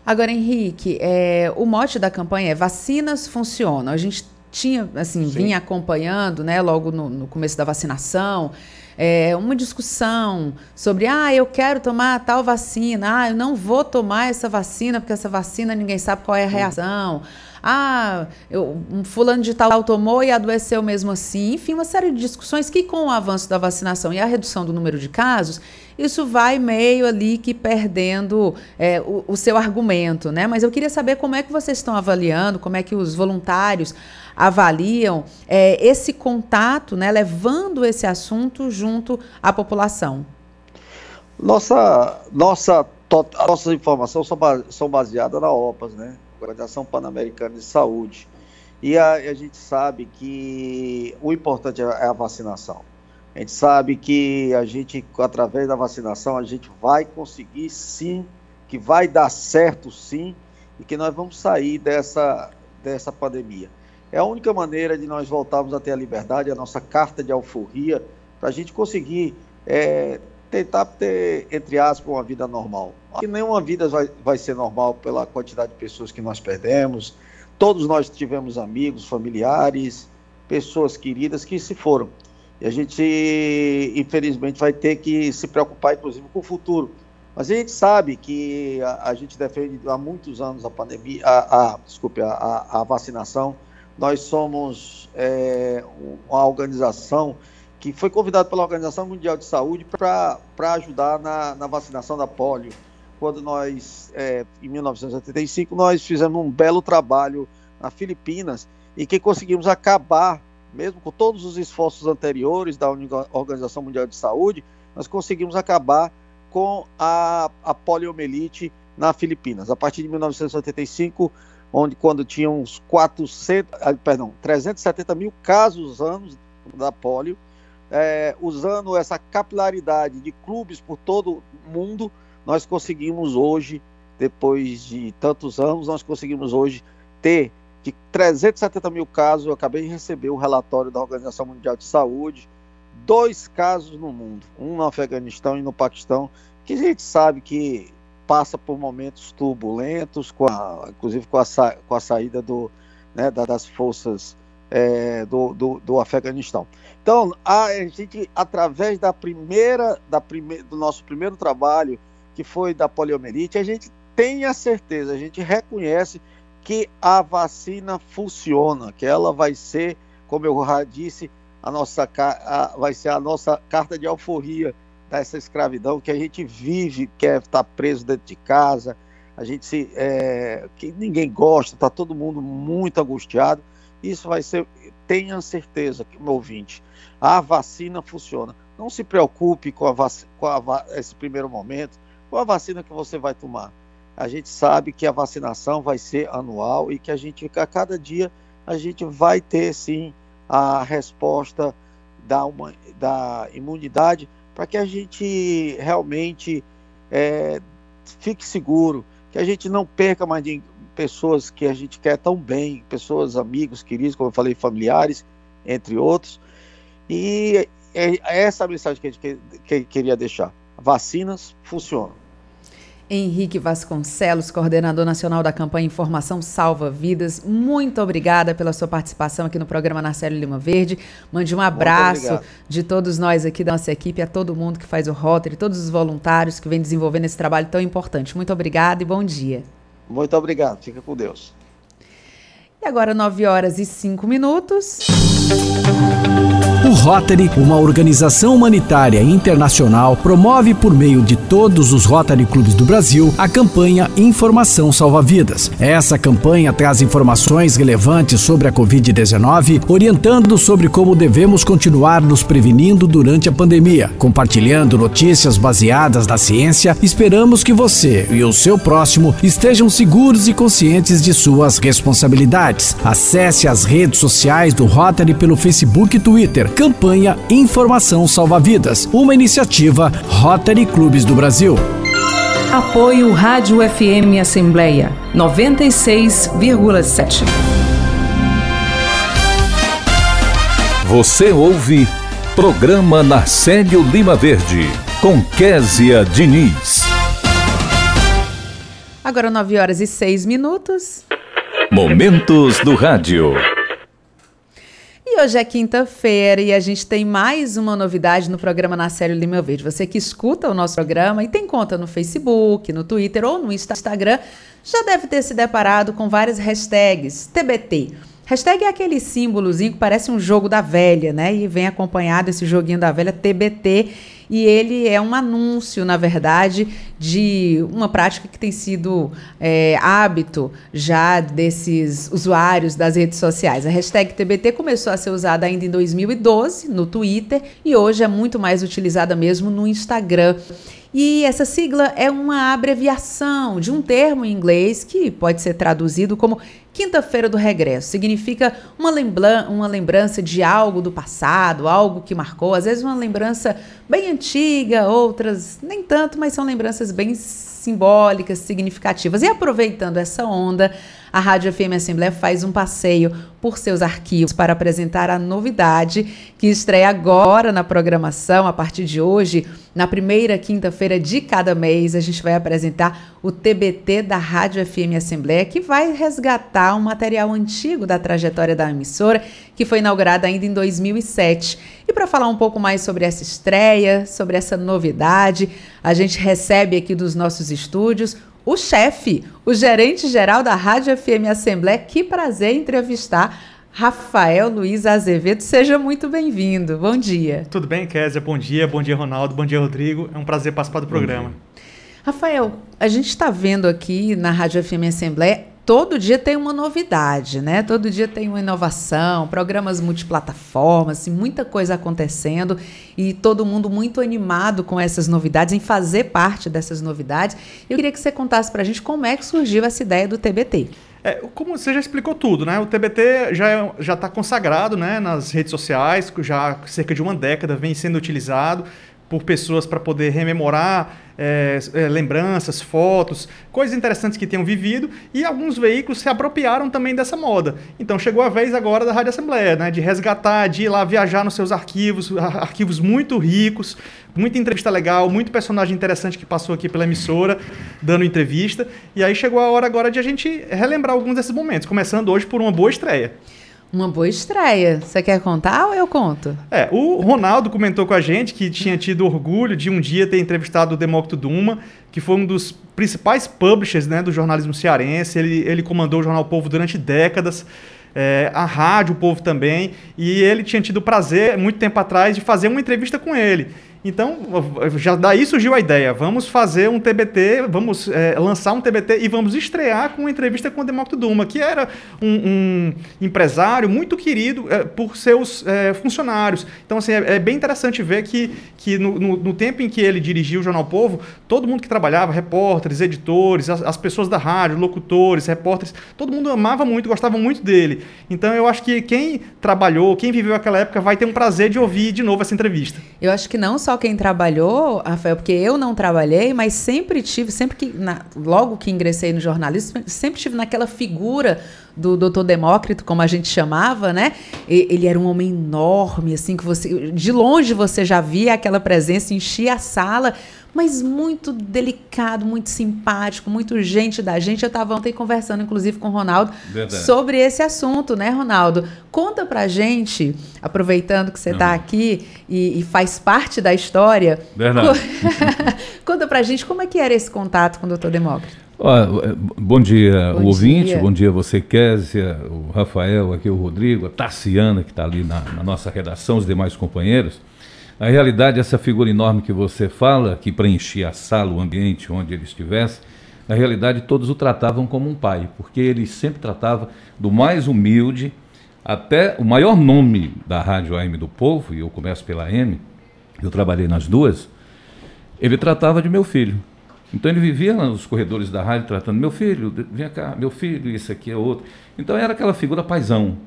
Speaker 2: Agora, Henrique, é, o mote da campanha é vacinas funcionam. A gente tinha, assim, Sim. vinha acompanhando, né, logo no, no começo da vacinação, é, uma discussão sobre, ah, eu quero tomar tal vacina, ah, eu não vou tomar essa vacina porque essa vacina ninguém sabe qual é a reação. Ah, eu, um fulano de tal tomou e adoeceu mesmo assim. Enfim, uma série de discussões que, com o avanço da vacinação e a redução do número de casos, isso vai meio ali que perdendo é, o, o, seu argumento, né? Mas eu queria saber como é que vocês estão avaliando, como é que os voluntários avaliam é, esse contato, né, levando esse assunto junto à população.
Speaker 21: Nossa, nossa, nossas informações são, são baseadas na OPAS, né? Organização Pan-Americana de Saúde. E a, a gente sabe que o importante é, a vacinação. A gente sabe que a gente, através da vacinação, a gente vai conseguir sim, que vai dar certo sim, e que nós vamos sair dessa, dessa pandemia. É a única maneira de nós voltarmos a ter a liberdade, a nossa carta de alforria, para a gente conseguir é, tentar ter, entre aspas, uma vida normal. Nenhuma vida vai, vai ser normal pela quantidade de pessoas que nós perdemos. Todos nós tivemos amigos, familiares, pessoas queridas que se foram. E a gente, infelizmente, vai ter que se preocupar, inclusive, com o futuro. Mas a gente sabe que a, a gente defende há muitos anos a pandemia, a, a desculpe, a, a, vacinação. Nós somos é, uma organização que foi convidada pela Organização Mundial de Saúde para ajudar na, na, vacinação da polio. Quando nós, é, em 1985, nós fizemos um belo trabalho na Filipinas e que conseguimos acabar, mesmo com todos os esforços anteriores da Organização Mundial de Saúde, nós conseguimos acabar com a, a poliomielite na Filipinas. A partir de 1985, onde quando tinha uns 400, ah, perdão, 370 mil casos anos da polio, é, usando essa capilaridade de clubes por todo mundo, nós conseguimos hoje, depois de tantos anos, nós conseguimos hoje ter de 370 mil casos. Eu acabei de receber o relatório da Organização Mundial de Saúde, dois casos no mundo, um no Afeganistão e no Paquistão, que a gente sabe que passa por momentos turbulentos, com a, inclusive com a, com a saída do, né, das forças é, do, do, do, Afeganistão. Então, a gente, através da primeira, da prime, do nosso primeiro trabalho, que foi da poliomielite, a gente tem a certeza, a gente reconhece que a vacina funciona, que ela vai ser, como eu já disse, a nossa a, vai ser a nossa carta de alforria dessa escravidão que a gente vive, quer estar preso dentro de casa, a gente se é, que ninguém gosta, está todo mundo muito angustiado. Isso vai ser, tenha certeza, meu ouvinte, a vacina funciona. Não se preocupe com, a com a, esse primeiro momento, com a vacina que você vai tomar. A gente sabe que a vacinação vai ser anual e que a gente, a cada dia, a gente vai ter sim a resposta da, uma, da imunidade para que a gente realmente é, fique seguro, que a gente não perca mais pessoas que a gente quer tão bem, pessoas, amigos, queridos, como eu falei, familiares, entre outros. E é, é essa a mensagem que a gente que, que queria deixar. Vacinas funcionam.
Speaker 2: Henrique Vasconcelos, coordenador nacional da campanha Informação Salva Vidas, muito obrigada pela sua participação aqui no programa Narcélio Lima Verde. Mande um abraço de todos nós aqui da nossa equipe, a todo mundo que faz o Rotary, todos os voluntários que vêm desenvolvendo esse trabalho tão importante. Muito obrigada e bom dia.
Speaker 21: Muito obrigado, fica com Deus.
Speaker 2: E agora, 9 horas e 5 minutos.
Speaker 22: O Rotary, uma organização humanitária internacional, promove por meio de todos os Rotary Clubes do Brasil a campanha Informação Salva Vidas. Essa campanha traz informações relevantes sobre a Covid-19, orientando sobre como devemos continuar nos prevenindo durante a pandemia. Compartilhando notícias baseadas na ciência, esperamos que você e o seu próximo estejam seguros e conscientes de suas responsabilidades. Acesse as redes sociais do Rotary pelo Facebook e Twitter Campanha Informação Salva Vidas, uma iniciativa Rotary Clubes do Brasil.
Speaker 6: Apoio Rádio FM Assembleia 96,7.
Speaker 1: Você ouve Programa Narcélio Lima Verde, com Késia Diniz.
Speaker 2: Agora 9 horas e 6 minutos.
Speaker 1: Momentos do Rádio.
Speaker 2: Hoje é quinta-feira e a gente tem mais uma novidade no programa Na Série Lima Verde. Você que escuta o nosso programa e tem conta no Facebook, no Twitter ou no Instagram, já deve ter se deparado com várias hashtags TBT. Hashtag é aquele símbolozinho que parece um jogo da velha, né? E vem acompanhado esse joguinho da velha TBT e ele é um anúncio, na verdade, de uma prática que tem sido é, hábito já desses usuários das redes sociais. A hashtag TBT começou a ser usada ainda em 2012 no Twitter e hoje é muito mais utilizada mesmo no Instagram. E essa sigla é uma abreviação de um termo em inglês que pode ser traduzido como Quinta-feira do regresso. Significa uma, lembra uma lembrança de algo do passado, algo que marcou, às vezes uma lembrança bem antiga, outras nem tanto, mas são lembranças bem simbólicas, significativas. E aproveitando essa onda, a Rádio FM Assembleia faz um passeio por seus arquivos para apresentar a novidade que estreia agora na programação, a partir de hoje, na primeira quinta-feira de cada mês, a gente vai apresentar o TBT da Rádio FM Assembleia, que vai resgatar um material antigo da trajetória da emissora, que foi inaugurada ainda em 2007. E para falar um pouco mais sobre essa estreia, sobre essa novidade, a gente recebe aqui dos nossos estúdios o chefe, o gerente geral da Rádio FM Assembleia. Que prazer entrevistar Rafael Luiz Azevedo. Seja muito bem-vindo. Bom dia.
Speaker 23: Tudo bem, Kézia? Bom dia. Bom dia, Ronaldo. Bom dia, Rodrigo. É um prazer participar do programa.
Speaker 2: Rafael, a gente está vendo aqui na Rádio FM Assembleia todo dia tem uma novidade, né? Todo dia tem uma inovação, programas multiplataformas, assim, muita coisa acontecendo e todo mundo muito animado com essas novidades, em fazer parte dessas novidades. Eu queria que você contasse para a gente como é que surgiu essa ideia do TBT.
Speaker 23: É, como você já explicou tudo, né? O TBT já é, já está consagrado, né, nas redes sociais, já há cerca de uma década vem sendo utilizado por pessoas para poder rememorar é, é, lembranças, fotos, coisas interessantes que tenham vivido e alguns veículos se apropriaram também dessa moda. Então chegou a vez agora da Rádio Assembleia, né, de resgatar, de ir lá viajar nos seus arquivos, arquivos muito ricos, muita entrevista legal, muito personagem interessante que passou aqui pela emissora, dando entrevista. E aí chegou a hora agora de a gente relembrar alguns desses momentos, começando hoje por uma boa estreia.
Speaker 2: Uma boa estreia. Você quer contar ou eu conto?
Speaker 23: É, o Ronaldo comentou com a gente que tinha tido orgulho de um dia ter entrevistado o Demócrito Duma, que foi um dos principais publishers né, do jornalismo cearense. Ele, ele comandou o Jornal Povo durante décadas. É, a rádio, o povo também, e ele tinha tido o prazer, muito tempo atrás, de fazer uma entrevista com ele. Então, já daí surgiu a ideia. Vamos fazer um TBT, vamos é, lançar um TBT e vamos estrear com uma entrevista com o Demócrito Duma, que era um, um empresário muito querido é, por seus é, funcionários. Então, assim, é, é, bem interessante ver que, que no, no, no, tempo em que ele dirigiu o Jornal Povo, todo mundo que trabalhava, repórteres, editores, as, as pessoas da rádio, locutores, repórteres, todo mundo amava muito, gostava muito dele. Então, eu acho que quem trabalhou, quem viveu aquela época, vai ter um prazer de ouvir de novo essa entrevista.
Speaker 2: Eu acho que não só quem trabalhou, Rafael, porque eu não trabalhei, mas sempre tive, sempre que, na, logo que ingressei no jornalismo, sempre tive naquela figura do doutor Demócrito, como a gente chamava, né? Ele era um homem enorme, assim, que você, de longe você já via aquela presença, enchia a sala, mas muito delicado, muito simpático, muito gente da gente. Eu estava ontem conversando, inclusive, com o Ronaldo Verdade. sobre esse assunto, né, Ronaldo? Conta pra gente, aproveitando que você está aqui e, e, faz parte da história.
Speaker 24: Verdade.
Speaker 2: Conta pra gente como é que era esse contato com o doutor Demócrito.
Speaker 24: bom dia, bom o ouvinte, dia. bom dia você, Késia, o Rafael, aqui o Rodrigo, a Tarciana, que está ali na, na nossa redação, os demais companheiros. Na realidade, essa figura enorme que você fala, que preenchia a sala, o ambiente onde ele estivesse, na realidade todos o tratavam como um pai, porque ele sempre tratava do mais humilde até o maior nome da Rádio AM do Povo, e eu começo pela AM, eu trabalhei nas duas, ele tratava de meu filho. Então ele vivia nos corredores da rádio tratando meu filho, vem cá, meu filho, isso aqui é outro. Então era aquela figura paisão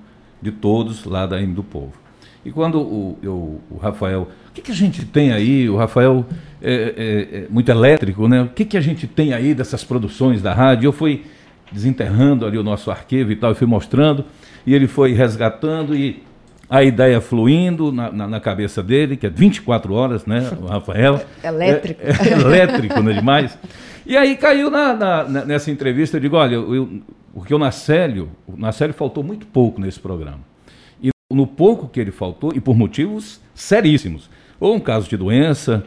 Speaker 24: de todos lá da AM do Povo. E quando o, eu, o Rafael, o que, que, a gente tem aí? O Rafael é, é, é muito elétrico, né? O que, que a gente tem aí dessas produções da rádio? Eu fui desenterrando ali o nosso arquivo e tal, e fui mostrando, e ele foi resgatando e a ideia fluindo na, na, na, cabeça dele, que é 24 horas, né, o Rafael.
Speaker 2: Elétrico.
Speaker 24: É, é elétrico, não é demais? E aí caiu na, na, nessa entrevista, eu digo, olha, eu, porque o Nacélio, o Nacélio faltou muito pouco nesse programa no pouco que ele faltou, e por motivos seríssimos. Ou um caso de doença,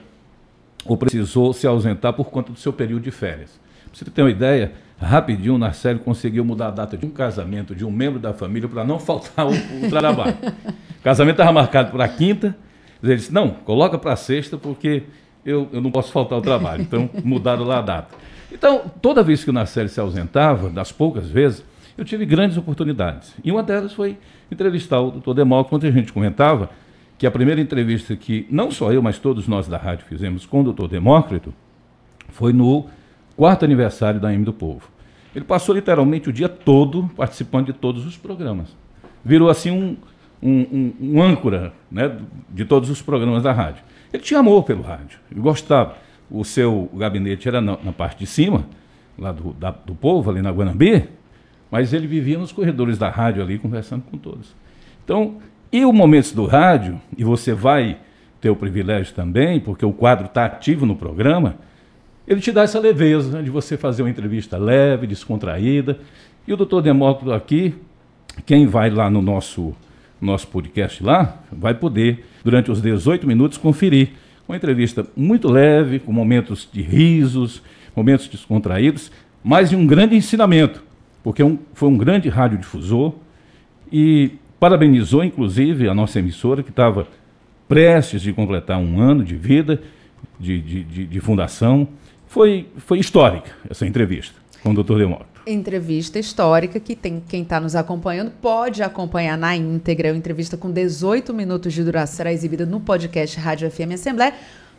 Speaker 24: ou precisou se ausentar por conta do seu período de férias. Para você ter uma ideia, rapidinho o Narcélio conseguiu mudar a data de um casamento de um membro da família para não faltar o, o trabalho. o casamento estava marcado para a quinta, ele disse, não, coloca para a sexta porque eu, eu não posso faltar o trabalho. Então, mudaram lá a data. Então, toda vez que o Narcélio se ausentava, das poucas vezes, eu tive grandes oportunidades. E uma delas foi entrevistar o doutor Demócrito, onde a gente comentava que a primeira entrevista que não só eu, mas todos nós da rádio fizemos com o doutor Demócrito foi no quarto aniversário da M do Povo. Ele passou literalmente o dia todo participando de todos os programas. Virou assim um, um, um, um âncora né, de todos os programas da rádio. Ele tinha amor pelo rádio, ele gostava. O seu gabinete era na, na parte de cima, lá do, da, do povo, ali na Guanambi, mas ele vivia nos corredores da rádio ali, conversando com todos. Então, e o Momentos do Rádio, e você vai ter o privilégio também, porque o quadro está ativo no programa, ele te dá essa leveza de você fazer uma entrevista leve, descontraída. E o doutor Demócrito aqui, quem vai lá no nosso, nosso podcast lá, vai poder, durante os 18 minutos, conferir uma entrevista muito leve, com momentos de risos, momentos descontraídos, mas de um grande ensinamento, porque é um, foi um grande radiodifusor e parabenizou, inclusive, a nossa emissora, que estava prestes de completar um ano de vida, de, de, de, de fundação. Foi, foi histórica essa entrevista com o doutor Demócrito.
Speaker 2: Entrevista histórica que tem quem está nos acompanhando pode acompanhar na íntegra. É uma entrevista com 18 minutos de duração será exibida no podcast Rádio FM Assembleia.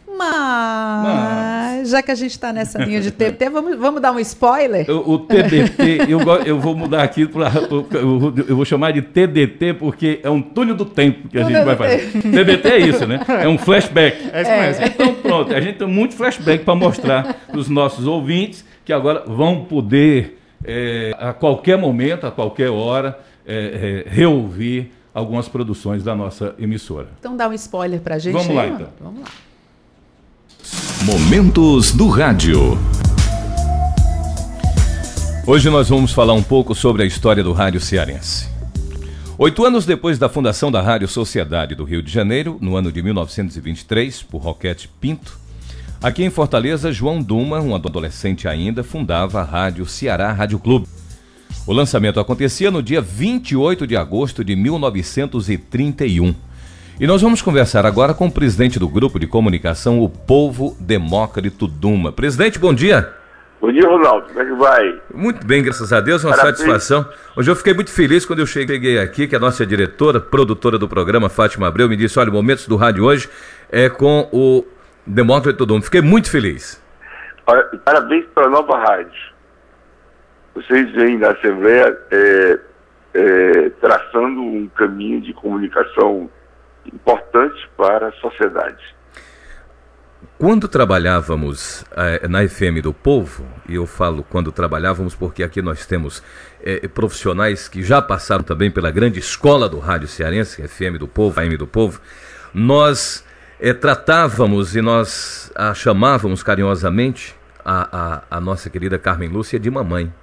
Speaker 2: Mas, Mas, já que a gente está nessa linha de TBT, vamos, vamos dar um spoiler?
Speaker 24: O, o TBT, eu, eu vou mudar aqui para. Eu, eu, vou chamar de TDT, porque é um túnel do tempo que a gente vai fazer. TBT é isso, né? É um flashback.
Speaker 23: É isso mesmo.
Speaker 24: É. Então, pronto, a gente tem muito flashback para mostrar para os nossos ouvintes que agora vão poder, é, a qualquer momento, a qualquer hora, é, é reouvir algumas produções da nossa emissora.
Speaker 2: Então dá um spoiler para a gente.
Speaker 24: Vamos
Speaker 2: aí,
Speaker 24: lá, então.
Speaker 2: Vamos lá.
Speaker 1: Momentos do Rádio. Hoje nós vamos falar um pouco sobre a história do rádio cearense. Oito anos depois da fundação da Rádio Sociedade do Rio de Janeiro, no ano de 1923, por Roquete Pinto, aqui em Fortaleza, João Duma, um adolescente ainda, fundava a Rádio Ceará Rádio Clube. O lançamento acontecia no dia 28 de agosto de 1931. E nós vamos conversar agora com o presidente do grupo de comunicação, o Povo Demócrito Duma. Presidente, bom dia.
Speaker 25: Bom dia, Ronaldo. Como é que vai?
Speaker 1: Muito bem, graças a Deus, uma Parabéns. satisfação. Hoje eu fiquei muito feliz quando eu cheguei aqui, que a nossa diretora, produtora do programa, Fátima Abreu, me disse: olha, momentos do rádio hoje é com o Demócrito Duma. Fiquei muito feliz.
Speaker 25: Parabéns para a nova rádio. Vocês vêm da Assembleia é, é, traçando um caminho de comunicação importante para a sociedade.
Speaker 1: Quando trabalhávamos eh, na FM do Povo, e eu falo quando trabalhávamos porque aqui nós temos eh, profissionais que já passaram também pela grande escola do rádio cearense, FM do Povo, AM do Povo, nós eh, tratávamos e nós a chamávamos carinhosamente a, a, a nossa querida Carmen Lúcia de mamãe.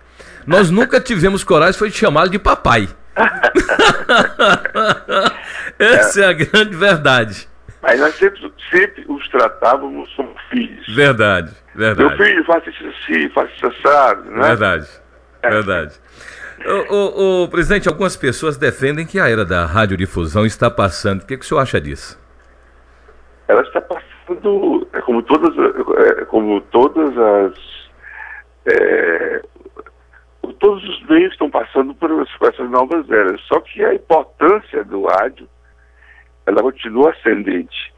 Speaker 1: Nós nunca tivemos coragem foi de chamá-la de papai. Essa é. é a grande verdade.
Speaker 25: Mas nós sempre, sempre os tratávamos como filhos.
Speaker 1: Verdade, verdade.
Speaker 25: Meu filho, faça isso assim, faça isso assado, né?
Speaker 1: Verdade, é. verdade. O, o, o, presidente, algumas pessoas defendem que a era da radiodifusão está passando. O que, que o senhor acha disso?
Speaker 25: Ela está passando, é como todas, é, como todas as é, todos os meios estão passando por essas novas eras. Só que a importância do rádio, ela continua ascendente.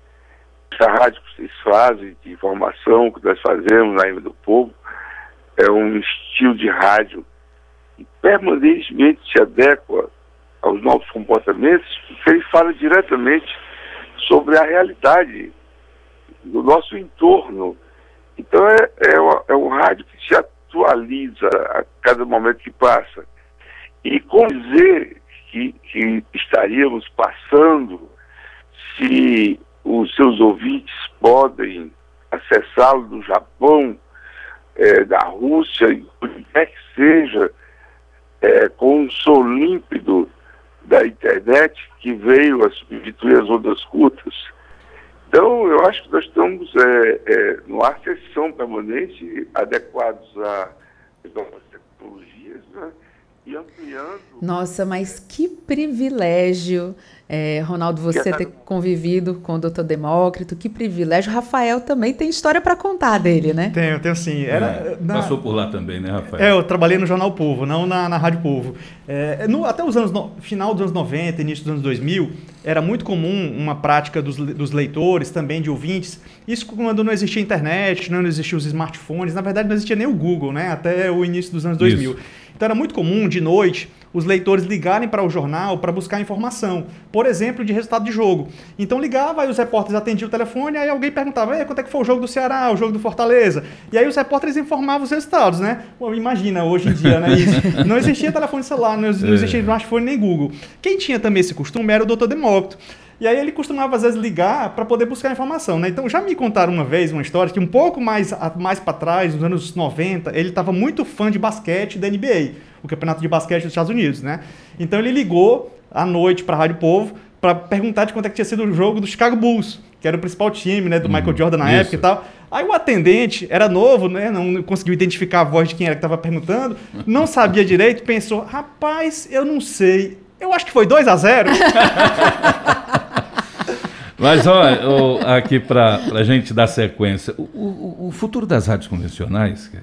Speaker 25: Essa rádio que vocês fazem, de informação que nós fazemos na Ilha do Povo, é um estilo de rádio que permanentemente se adequa aos novos comportamentos, porque ele fala diretamente sobre a realidade do nosso entorno. Então é, é, é um rádio que se atualiza a cada momento que passa. E com dizer que, que estaríamos passando, se os seus ouvintes podem acessá-lo do Japão, é, da Rússia, onde quer que seja, é, com um som límpido da internet que veio a substituir as ondas curtas. Então, eu acho que nós estamos é, é, numa sessão permanente, adequados às novas tecnologias, né? E ampliando.
Speaker 2: Nossa, mas que privilégio, é, Ronaldo, você ter convivido com o doutor Demócrito, que privilégio. Rafael também tem história para contar dele, né?
Speaker 23: Tenho, tenho sim. Era,
Speaker 24: é, na... Passou por lá também, né, Rafael?
Speaker 23: É, eu trabalhei no Jornal Povo, não na, na Rádio Povo. É, no, até os anos, no, final dos anos 90, início dos anos 2000, era muito comum uma prática dos, dos leitores, também de ouvintes. Isso quando não existia internet, não existiam os smartphones, na verdade não existia nem o Google, né? Até o início dos anos 2000. Isso. Então era muito comum, de noite, os leitores ligarem para o jornal para buscar informação, por exemplo, de resultado de jogo. Então ligava, aí os repórteres atendiam o telefone, aí alguém perguntava, quanto é que foi o jogo do Ceará, o jogo do Fortaleza? E aí os repórteres informavam os resultados, né? Pô, imagina, hoje em dia, né? Isso. Não existia telefone celular, não, não existia é. smartphone nem Google. Quem tinha também esse costume era o Dr. Demócrito. E aí ele costumava às vezes ligar para poder buscar informação, né? Então já me contaram uma vez uma história que um pouco mais, mais para trás, nos anos 90, ele estava muito fã de basquete da NBA o campeonato de basquete dos Estados Unidos, né? Então ele ligou à noite para a Rádio Povo para perguntar de quanto é que tinha sido o jogo do Chicago Bulls, que era o principal time, né, do hum, Michael Jordan na isso. época e tal. Aí o atendente era novo, né, não conseguiu identificar a voz de quem era que estava perguntando, não sabia direito, pensou: "Rapaz, eu não sei. Eu acho que foi 2 a 0".
Speaker 24: Mas olha, aqui para a gente dar sequência, o, o, o, futuro das rádios convencionais, dizer,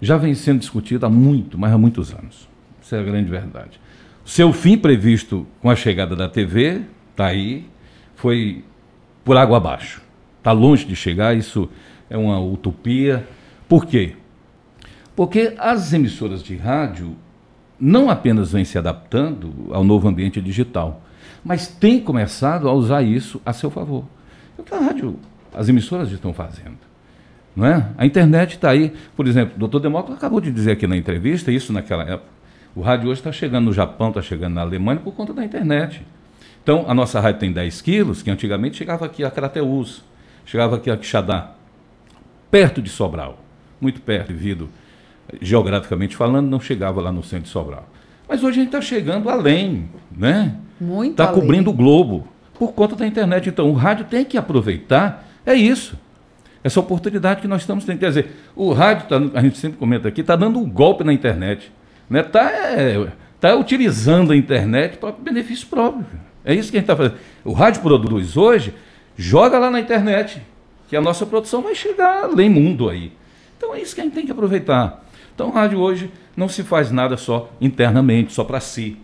Speaker 24: já vem sendo discutido há muito, mas há muitos anos. Isso é a grande verdade. Seu fim previsto com a chegada da TV, está aí, foi por água abaixo. Está longe de chegar, isso é uma utopia. Por quê? Porque as emissoras de rádio não apenas vêm se adaptando ao novo ambiente digital, mas têm começado a usar isso a seu favor. É o que a rádio, as emissoras estão fazendo. Não é? A internet está aí. Por exemplo, o doutor Demócrito acabou de dizer aqui na entrevista, isso naquela época. O rádio hoje está chegando no Japão, está chegando na Alemanha por conta da internet. Então, a nossa rádio tem 10 quilos, que antigamente chegava aqui a Crateus, chegava aqui a Quixadá, perto de Sobral, muito perto, devido, geograficamente falando, não chegava lá no centro de Sobral. Mas hoje a gente está chegando além, né?
Speaker 2: Muito
Speaker 24: Está cobrindo o globo, por conta da internet. Então, o rádio tem que aproveitar, é isso essa oportunidade que nós estamos tendo. Quer dizer, o rádio, tá, a gente sempre comenta aqui, está dando um golpe na internet. Está né? Tá, é, tá utilizando a internet para benefício próprio. É isso que a gente está fazendo. O rádio produz hoje, joga lá na internet, que a nossa produção vai chegar além mundo aí. Então é isso que a gente tem que aproveitar. Então o rádio hoje não se faz nada só internamente, só para si.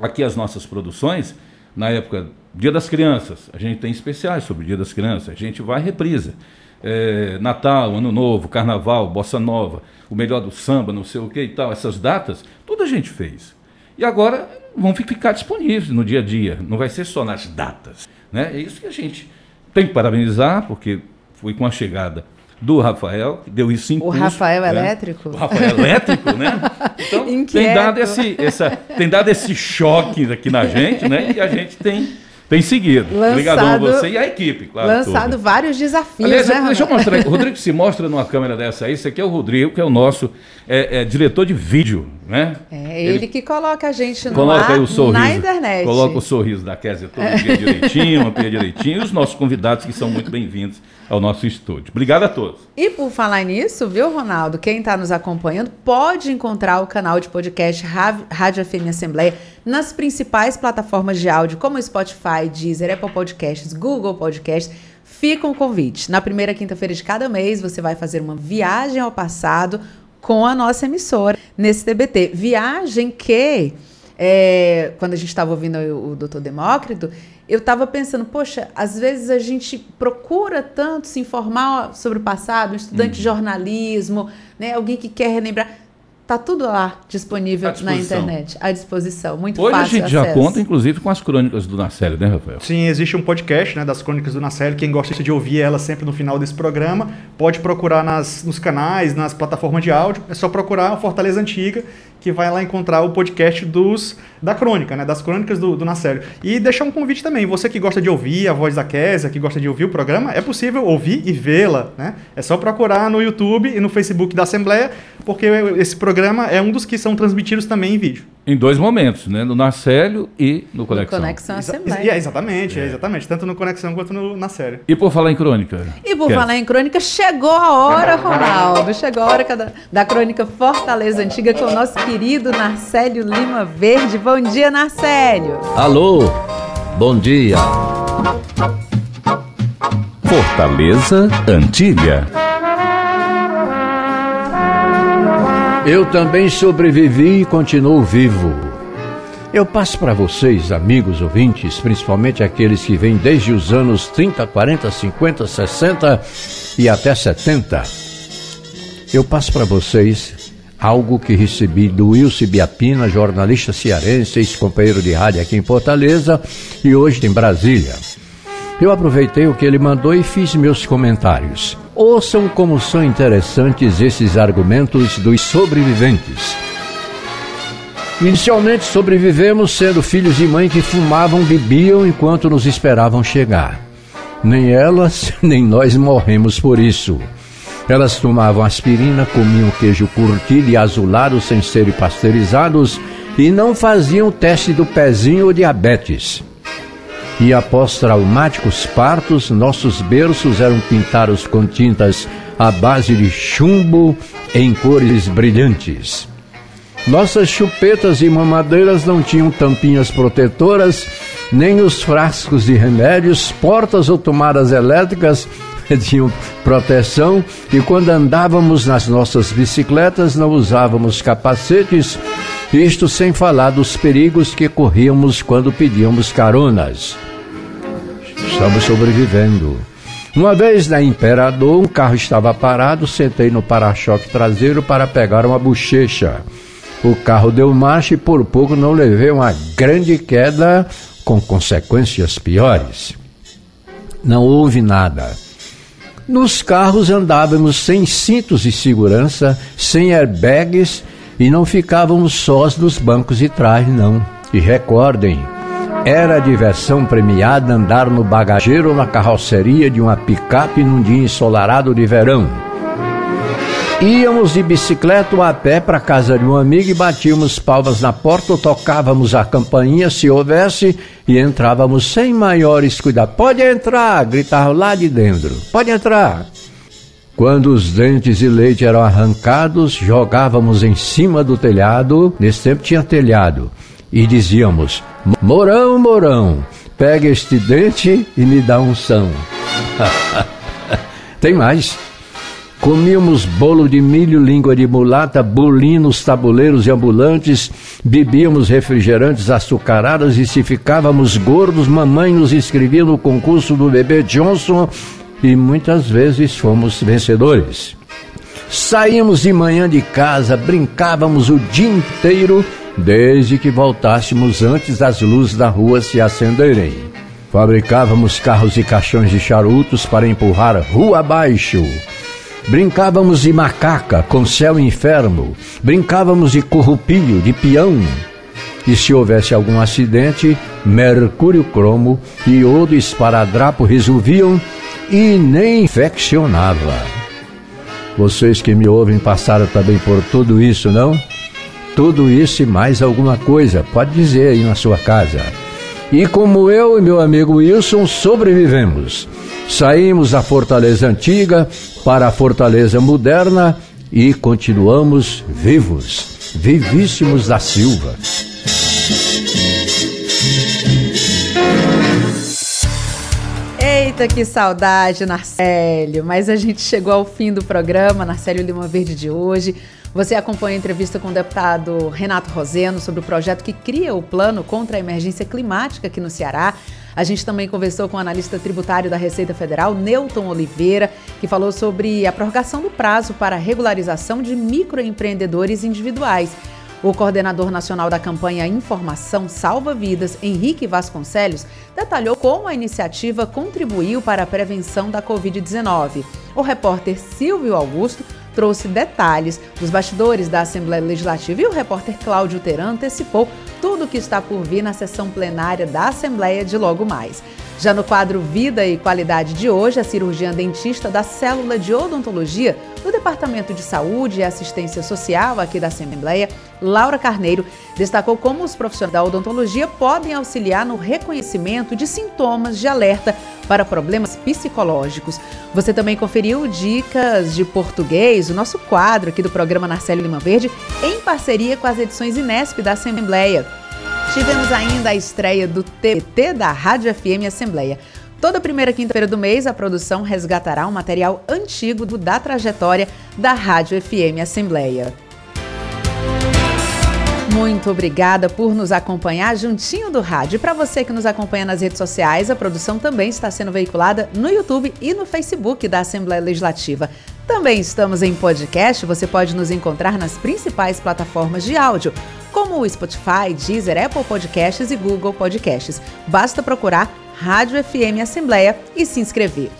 Speaker 24: Aqui as nossas produções, na época Dia das Crianças, a gente tem especiais sobre o Dia das Crianças, a gente vai reprisa é, Natal, Ano Novo, Carnaval, Bossa Nova, o melhor do samba, não sei o que e tal, essas datas, tudo a gente fez. E agora vão ficar disponíveis no dia a dia, não vai ser só nas datas. Né? É isso que a gente tem que parabenizar, porque foi com a chegada do Rafael, que deu isso impulso.
Speaker 2: O Rafael né? Elétrico?
Speaker 24: O Rafael Elétrico, né? Então, tem dado, esse, essa, tem dado esse choque aqui na gente, né? E a gente tem tem seguido. Lançado, Obrigadão a você e a equipe, claro.
Speaker 2: Lançado tudo. vários desafios,
Speaker 24: Aliás,
Speaker 2: né,
Speaker 24: Deixa eu mostrar. O Rodrigo se mostra numa câmera dessa aí. Esse aqui é o Rodrigo, que é o nosso é, é, diretor de vídeo, né?
Speaker 2: É ele, ele que coloca a gente no coloca ar, o sorriso, na internet.
Speaker 24: Coloca o sorriso da Kézia todo dia direitinho, mapeia direitinho. E os nossos convidados, que são muito bem-vindos ao nosso estúdio. Obrigado a todos.
Speaker 2: E por falar nisso, viu, Ronaldo? Quem está nos acompanhando pode encontrar o canal de podcast Rádio FM Assembleia nas principais plataformas de áudio, como Spotify, Deezer, Apple Podcasts, Google Podcasts. Fica um convite. Na primeira quinta-feira de cada mês, você vai fazer uma viagem ao passado com a nossa emissora nesse TBT. Viagem que, é, quando a gente estava ouvindo o, o doutor Demócrito, eu estava pensando, poxa, às vezes a gente procura tanto se informar sobre o passado, um estudante de uhum. jornalismo, né, alguém que quer relembrar. Tá tudo lá disponível na internet, à disposição. Muito
Speaker 24: Hoje
Speaker 2: fácil.
Speaker 24: Hoje a gente já conta, inclusive, com as crônicas do Nacélio, né, Rafael?
Speaker 23: Sim, existe um podcast né, das crônicas do Nacélio. Quem gosta de ouvir ela sempre no final desse programa, pode procurar nas, nos canais, nas plataformas de áudio. É só procurar Fortaleza Antiga que vai lá encontrar o podcast dos da crônica, né? Das crônicas do, do Nacélio. E deixar um convite também. Você que gosta de ouvir a voz da Késia, que gosta de ouvir o programa, é possível ouvir e vê-la, né? É só procurar no YouTube e no Facebook da Assembleia, porque esse programa é um dos que são transmitidos também em vídeo.
Speaker 24: Em dois momentos, né? No Nacélio e no Conexão.
Speaker 2: No Conexão Assembleia.
Speaker 23: É, exatamente, é. exatamente. Tanto no Conexão quanto no Nacélio.
Speaker 24: E por falar em crônica?
Speaker 2: E por falar em crônica, chegou a hora, Ronaldo. Chegou a hora da, da crônica Fortaleza Antiga com o nosso querido Narcélio Lima Verde. Bom dia, Narcélio.
Speaker 26: Alô, bom dia.
Speaker 22: Fortaleza Antiga.
Speaker 26: Eu também sobrevivi e continuo vivo.
Speaker 27: Eu passo para vocês, amigos ouvintes, principalmente aqueles que vêm desde os anos 30, 40, 50, 60 e até 70. Eu passo para vocês algo que recebi do Wilson Biapina, jornalista cearense, ex-companheiro de rádio aqui em Fortaleza e hoje em Brasília. Eu aproveitei o que ele mandou e fiz meus comentários. Ouçam como são interessantes esses argumentos dos sobreviventes. Inicialmente sobrevivemos sendo filhos de mãe que fumavam, bebiam enquanto nos esperavam chegar. Nem elas, nem nós morremos por isso. Elas tomavam aspirina, comiam queijo curtido e azulado sem serem pasteurizados e não faziam teste do pezinho ou diabetes. E após traumáticos partos, nossos berços eram pintados com tintas à base de chumbo em cores brilhantes. Nossas chupetas e mamadeiras não tinham tampinhas protetoras, nem os frascos de remédios, portas ou tomadas elétricas tinham proteção e quando andávamos nas nossas bicicletas não usávamos capacetes, isto sem falar dos perigos que corríamos quando pedíamos caronas. Estamos sobrevivendo. Uma vez na Imperador, um carro estava parado, sentei no para-choque traseiro para pegar uma bochecha. O carro deu marcha e por pouco não levei uma grande queda com consequências piores. Não houve nada. Nos carros andávamos sem cintos de segurança, sem airbags e não ficávamos sós nos bancos de trás, não. E recordem, era diversão premiada andar no bagageiro ou na carroceria de uma picape num dia ensolarado de verão. Íamos de bicicleta ou a pé para casa de um amigo e batíamos palmas na porta ou tocávamos a campainha se houvesse e entrávamos sem maiores cuidados. Pode entrar, gritava lá de dentro. Pode entrar. Quando os dentes de leite eram arrancados, jogávamos em cima do telhado. Nesse tempo tinha telhado. E dizíamos: Morão, Morão, pega este dente e me dá um são. Tem mais. Comíamos bolo de milho, língua de mulata, bolinos, tabuleiros e ambulantes, bebíamos refrigerantes açucarados e se ficávamos gordos, mamãe nos inscrevia no concurso do bebê Johnson e muitas vezes fomos vencedores. Saímos de manhã de casa, brincávamos o dia inteiro, desde que voltássemos antes das luzes da rua se acenderem. Fabricávamos carros e caixões de charutos para empurrar rua abaixo Brincávamos de macaca com céu e inferno, brincávamos de corrupio, de peão. E se houvesse algum acidente, mercúrio cromo e iodo esparadrapo resolviam e nem infeccionava. Vocês que me ouvem passaram também por tudo isso, não? Tudo isso e mais alguma coisa, pode dizer aí na sua casa. E como eu e meu amigo Wilson sobrevivemos. Saímos da fortaleza antiga para a fortaleza moderna e continuamos vivos, vivíssimos da Silva.
Speaker 2: Eita, que saudade, Narcélio! Mas a gente chegou ao fim do programa, Narcélio Lima Verde de hoje. Você acompanha a entrevista com o deputado Renato Roseno sobre o projeto que cria o plano contra a emergência climática aqui no Ceará. A gente também conversou com o analista tributário da Receita Federal, Newton Oliveira, que falou sobre a prorrogação do prazo para regularização de microempreendedores individuais. O coordenador nacional da campanha Informação Salva Vidas, Henrique Vasconcelos, detalhou como a iniciativa contribuiu para a prevenção da Covid-19. O repórter Silvio Augusto trouxe detalhes dos bastidores da Assembleia Legislativa e o repórter Cláudio Teran antecipou tudo o que está por vir na sessão plenária da Assembleia de logo mais. Já no quadro Vida e Qualidade de hoje, a cirurgiã dentista da Célula de Odontologia do Departamento de Saúde e Assistência Social aqui da Assembleia, Laura Carneiro, destacou como os profissionais da odontologia podem auxiliar no reconhecimento de sintomas de alerta para problemas psicológicos. Você também conferiu dicas de português, o nosso quadro aqui do programa Narcélio Lima Verde, em parceria com as edições Inesp da Assembleia. Tivemos ainda a estreia do TT da Rádio FM Assembleia. Toda primeira quinta-feira do mês, a produção resgatará um material antigo da trajetória da Rádio FM Assembleia. Muito obrigada por nos acompanhar juntinho do rádio. E para você que nos acompanha nas redes sociais, a produção também está sendo veiculada no YouTube e no Facebook da Assembleia Legislativa. Também estamos em podcast, você pode nos encontrar nas principais plataformas de áudio, como o Spotify, Deezer, Apple Podcasts e Google Podcasts. Basta procurar Rádio FM Assembleia e se inscrever.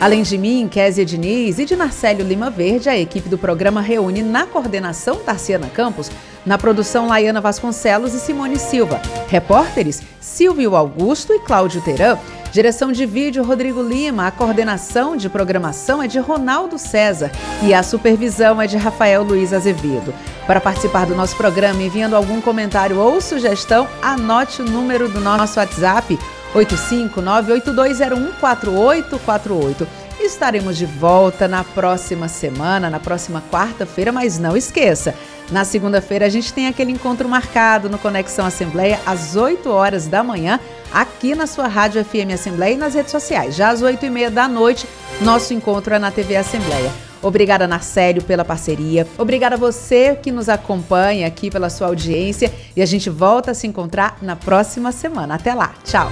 Speaker 2: Além de mim, Kézia Diniz e de Marcelo Lima Verde, a equipe do programa reúne na coordenação Tarciana Campos, na produção Laiana Vasconcelos e Simone Silva. Repórteres Silvio Augusto e Cláudio Teran. Direção de vídeo Rodrigo Lima, a coordenação de programação é de Ronaldo César e a supervisão é de Rafael Luiz Azevedo. Para participar do nosso programa enviando algum comentário ou sugestão, anote o número do nosso WhatsApp 85982014848. Estaremos de volta na próxima semana, na próxima quarta-feira, mas não esqueça, na segunda-feira a gente tem aquele encontro marcado no Conexão Assembleia às 8 horas da manhã, aqui na sua Rádio FM Assembleia e nas redes sociais. Já às 8 e meia da noite, nosso encontro é na TV Assembleia. Obrigada, Narcélio, pela parceria. Obrigada a você que nos acompanha aqui pela sua audiência. E a gente volta a se encontrar na próxima semana. Até lá. Tchau.